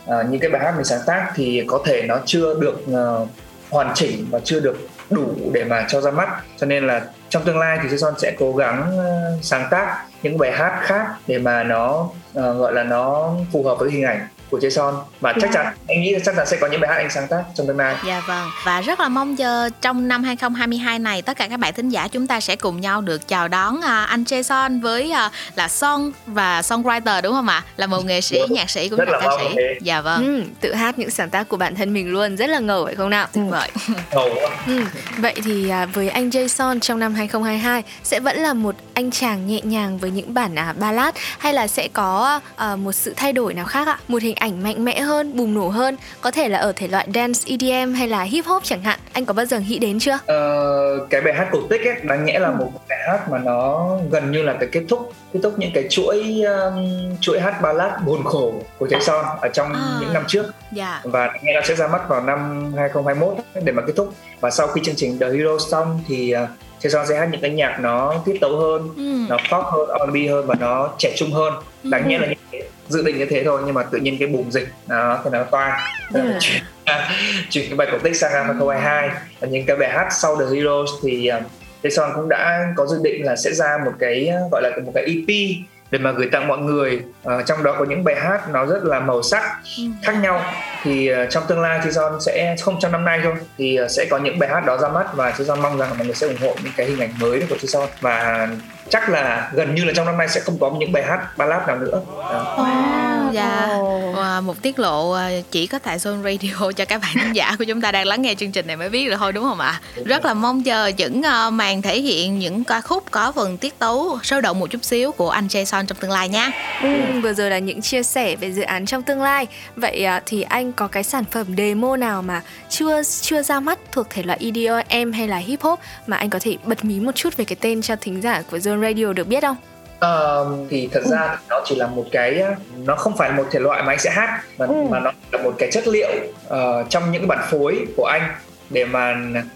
ờ, những cái bài hát mình sáng tác thì có thể nó chưa được ờ, hoàn chỉnh và chưa được đủ để mà cho ra mắt. Cho nên là trong tương lai thì Jason sẽ cố gắng ờ, sáng tác những bài hát khác để mà nó uh, gọi là nó phù hợp với hình ảnh của Jason và chắc chắn anh nghĩ là chắc chắn sẽ có những bài hát anh sáng tác trong tương lai
Dạ vâng Và rất là mong chờ trong năm 2022 này Tất cả các bạn thính giả chúng ta sẽ cùng nhau được chào đón à, anh Jason với à, là song và songwriter đúng không ạ? Là một nghệ sĩ,
Đúng.
nhạc sĩ cũng
Rất
là ca sĩ
thế.
Dạ vâng
Ừ, tự hát những sáng tác của bản thân mình luôn rất là ngầu phải không nào?
Tuyệt vời
ngầu
Ừ, vậy thì à, với anh Jason trong năm 2022 sẽ vẫn là một anh chàng nhẹ nhàng với những bản à, ballad hay là sẽ có à, một sự thay đổi nào khác ạ? Một hình ảnh mạnh mẽ hơn, bùng nổ hơn, có thể là ở thể loại dance EDM hay là hip hop chẳng hạn. Anh có bao giờ nghĩ đến chưa?
Ờ, cái bài hát cổ tích ấy đáng nhẽ là một bài hát mà nó gần như là cái kết thúc kết thúc những cái chuỗi um, chuỗi hát ballad buồn khổ của Trái Son ở trong
À.
những năm trước
Dạ.
và nghe nó sẽ ra mắt vào năm 2021 để mà kết thúc và sau khi chương trình The Hero xong thì uh, Trái Son sẽ hát những cái nhạc nó tiết tấu hơn
Ừ.
nó pop hơn R&B hơn và nó trẻ trung hơn đáng nhẽ là như thế dự định như thế thôi nhưng mà tự nhiên cái bùng dịch nó thì nó toang. Là chuyển, chuyển cái bài cổ tích sang năm 2022 và những cái bài hát sau The Heroes thì uh, Jason cũng đã có dự định là sẽ ra một cái uh, gọi là một cái EP để mà gửi tặng mọi người Ờ, trong đó có những bài hát nó rất là màu sắc khác nhau. Thì uh, trong tương lai Jason sẽ không trong năm nay thôi thì uh, sẽ có những bài hát đó ra mắt và Jason mong rằng mọi người sẽ ủng hộ những cái hình ảnh mới của Jason và chắc là gần như là trong năm nay sẽ không có những bài hát ballad nào nữa. Đó.
Wow, dạ. Wow, một tiết lộ à, chỉ có tại Zone Radio cho các bạn khán giả của chúng ta đang lắng nghe chương trình này mới biết được thôi đúng không ạ? Rất là mong chờ những à, màn thể hiện những ca khúc có phần tiết tấu sôi động một chút xíu của anh Jason trong tương lai nha.
Ừ, vừa rồi là những chia sẻ về dự án trong tương lai. Vậy thì anh có cái sản phẩm demo nào mà chưa chưa ra mắt thuộc thể loại EDM hay là hip hop mà anh có thể bật mí một chút về cái tên cho thính giả của Zone Radio được biết không?
Ờ, thì thật ra thì nó chỉ là một cái nó không phải một thể loại mà anh sẽ hát mà, mà nó là một cái chất liệu ờ, trong những bản phối của anh để mà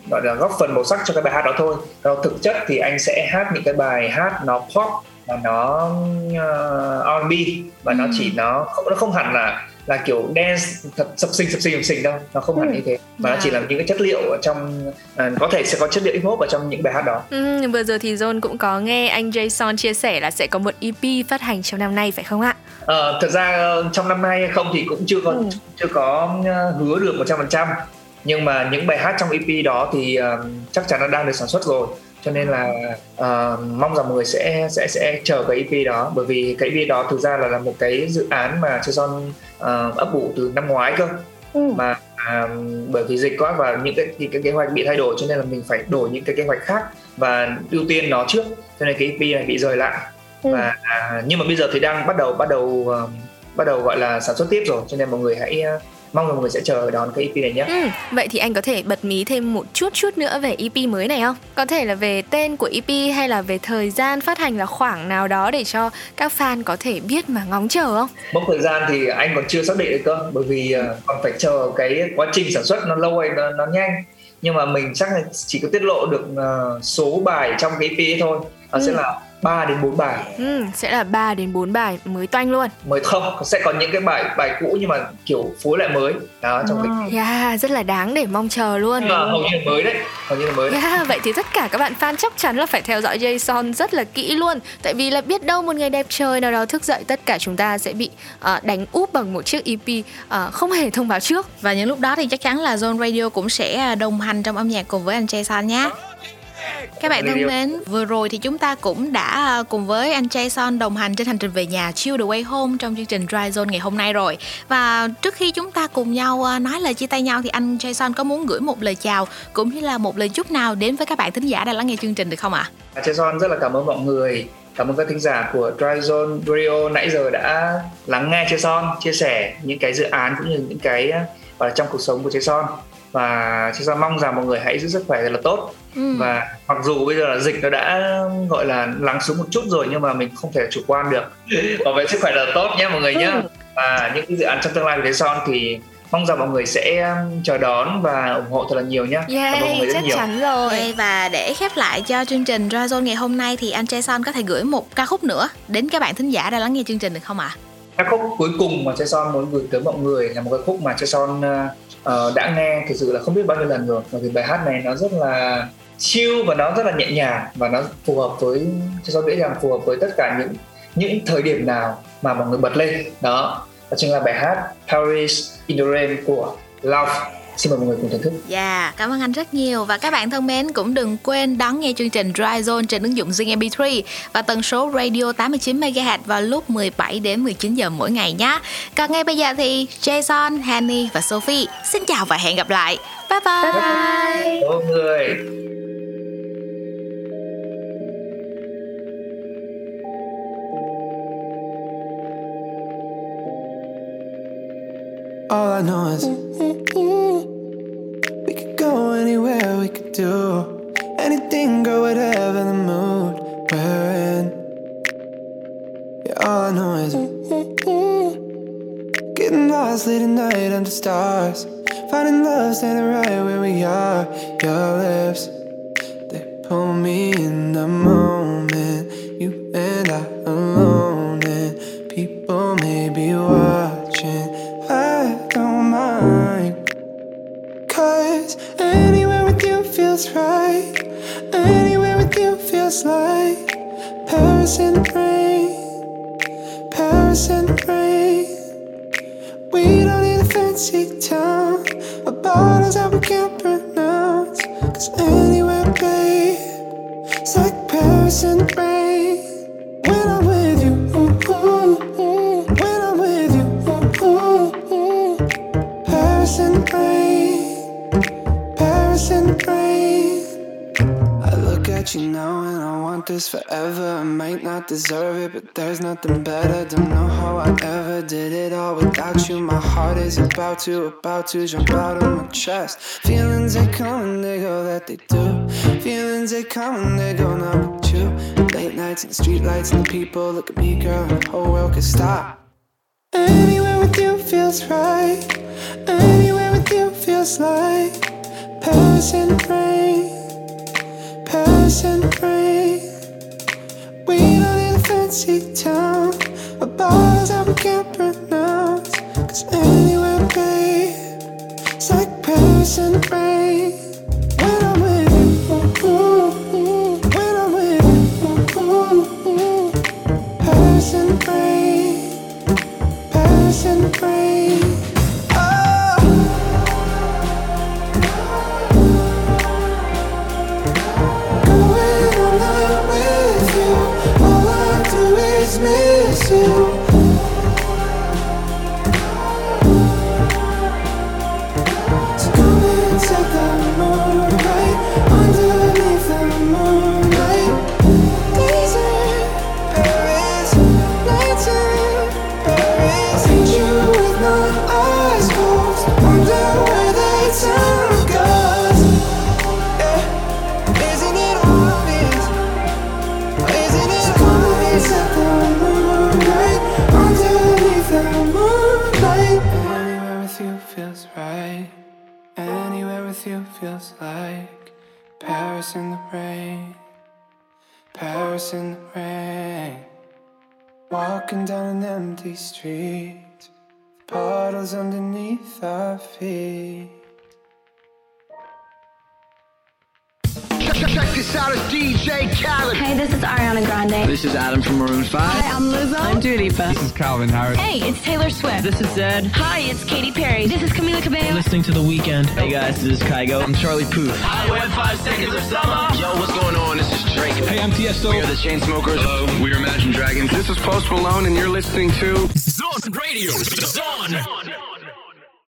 gọi là góp phần màu sắc cho cái bài hát đó thôi. Còn thực chất thì anh sẽ hát những cái bài hát nó pop và nó uh, R&B và nó chỉ nó không nó không hẳn là là kiểu dance thật sập sình sập sình sập sình đâu. Nó không hẳn như thế. Mà nó chỉ là những cái chất liệu ở trong à, có thể sẽ có chất liệu hip hop ở trong những bài hát đó.
Ừ, vừa rồi thì John cũng có nghe anh Jason chia sẻ là sẽ có một EP phát hành trong năm nay phải không ạ?
Ờ, thật ra ờ, trong năm nay hay không thì cũng chưa có
Ừ.
chưa có ờ, hứa được 100% nhưng mà những bài hát trong EP đó thì ờ, chắc chắn nó đang được sản xuất rồi cho nên là ờ, mong rằng mọi người sẽ sẽ sẽ chờ cái EP đó. Bởi vì cái EP đó thực ra là là một cái dự án mà Jason ờ, ấp ủ từ năm ngoái cơ. Mà à, bởi vì dịch quá và những cái, những cái kế hoạch bị thay đổi cho nên là mình phải đổi những cái kế hoạch khác và ưu tiên nó trước. Cho nên cái EP này bị rời lại. Và à, nhưng mà bây giờ thì đang bắt đầu bắt đầu ờ, bắt đầu gọi là sản xuất tiếp rồi. Cho nên mọi người hãy mong là mọi người sẽ chờ đón cái EP này nhé
Ừ, vậy thì anh có thể bật mí thêm một chút chút nữa về EP mới này không? Có thể là về tên của EP hay là về thời gian phát hành là khoảng nào đó để cho các fan có thể biết mà ngóng chờ không?
mốc thời gian thì anh còn chưa xác định được cơ bởi vì ờ, còn phải chờ cái quá trình sản xuất nó lâu hay nó, nó nhanh nhưng mà mình chắc là chỉ có tiết lộ được ờ, số bài trong cái EP thôi nó sẽ là 3 đến 4 bài
Ừ, sẽ là 3 đến 4 bài mới toanh luôn.
mới không sẽ có những cái bài bài cũ nhưng mà kiểu phối lại mới đó trong cái
Yeah, rất là đáng để mong chờ luôn.
nhưng mà hầu như là mới đấy hầu như là mới đấy.
Yeah, vậy thì tất cả các bạn fan chắc chắn là phải theo dõi Jason rất là kỹ luôn Tại vì là biết đâu một ngày đẹp trời nào đó thức dậy tất cả chúng ta sẽ bị ờ, đánh úp bằng một chiếc EP ờ, không hề thông báo trước
Và những lúc đó thì chắc chắn là Zone Radio cũng sẽ đồng hành trong âm nhạc cùng với anh Jason nhé. Các bạn thân mến, vừa rồi thì chúng ta cũng đã à, cùng với anh Jason đồng hành trên hành trình về nhà Chill the Way Home trong chương trình Dry Zone ngày hôm nay rồi. Và trước khi chúng ta cùng nhau à, nói lời chia tay nhau thì anh Jason có muốn gửi một lời chào cũng như là một lời chúc nào đến với các bạn thính giả đang lắng nghe chương trình được không ạ?
À, Jason rất là cảm ơn mọi người cảm ơn các thính giả của Dry Zone Radio nãy giờ đã lắng nghe Jason chia sẻ những cái dự án cũng như những cái và trong cuộc sống của Jason và Jason mong rằng mọi người hãy giữ sức khỏe thật là tốt.
Ừ.
và mặc dù bây giờ là dịch nó đã gọi là lắng xuống một chút rồi nhưng mà mình không thể chủ quan được. Bảo vệ sức khỏe là tốt nhé mọi người nhé. Và những cái dự án trong tương lai của Jason thì mong rằng mọi người sẽ um, chờ đón và ủng hộ thật là nhiều nhé. Cảm ơn mọi
Yeah,
người rất nhiều.
chắn rồi.
Và để khép lại cho chương trình Dry Zone ngày hôm nay thì anh Jason có thể gửi một ca khúc nữa đến các bạn thính giả đang lắng nghe chương trình được không ạ?
ca khúc cuối cùng mà Jason muốn gửi tới mọi người là một cái khúc mà Jason uh, Ờ, đã nghe, thực sự là không biết bao nhiêu lần rồi. Bởi vì bài hát này nó rất là chill và nó rất là nhẹ nhàng và nó phù hợp với, cho Jason nghĩ rằng phù hợp với tất cả những những thời điểm nào mà mọi người bật lên. Đó đó chính là bài hát Paris in the Rain của Love xin mời mọi người cùng thưởng thức
Dạ, cảm ơn anh rất nhiều và các bạn thân mến cũng đừng quên đón nghe chương trình Dry Zone trên ứng dụng Zing MP3 và tần số radio 89 MHz vào lúc 17 đến 19 giờ mỗi ngày nhé. Còn ngay bây giờ thì Jason, Hanny và Sophie xin chào và hẹn gặp lại. Bye bye.
Cảm ơn mọi người
All I know is do anything, girl, whatever the mood we're in. Yeah, all I know is getting lost late at night under stars, finding love standing right where we are. Your lips, they pull me in the moment. Paris the rain. Paris the rain. We don't need a fancy town or bottles that we can't it's like Paris rain. You now and I want this forever. I might not deserve it, but there's nothing better. Don't know how I ever did it all without you. My heart is about to, about to jump out of my chest. Feelings they come and they go, that they do. Feelings they come and they go, not with you. Late nights and the street lights and the people look at me, girl, and the whole world could stop. Anywhere with you feels right. Anywhere with you feels like Paris in the rain. In the rain. We don't need a fancy town or bottles that we can't pronounce. Cause anywhere, babe, it's like Paris in the Paris in the rain. Paris in the rain. Walking down an empty street. Puddles underneath our feet.
Check this out, it's DJ Khaled.
Hey, this is Ariana Grande.
This is Adam from Maroon 5.
Hi, I'm Lizzo.
I'm Dua Lipa.
This is Calvin Harris.
Hey, it's Taylor Swift.
This is Zed.
Hi, it's Katy Perry. This is Camila Cabello.
Listening to The Weekend. Hey guys, this is Kygo. I'm Charlie Puth.
I went five seconds of summer.
Yo, what's going on? This is Drake.
Hey, I'm Tiesto.
We are the Chainsmokers.
Hello, we are Imagine Dragons.
This is Post Malone, and you're listening to
Zone Radio. Zone.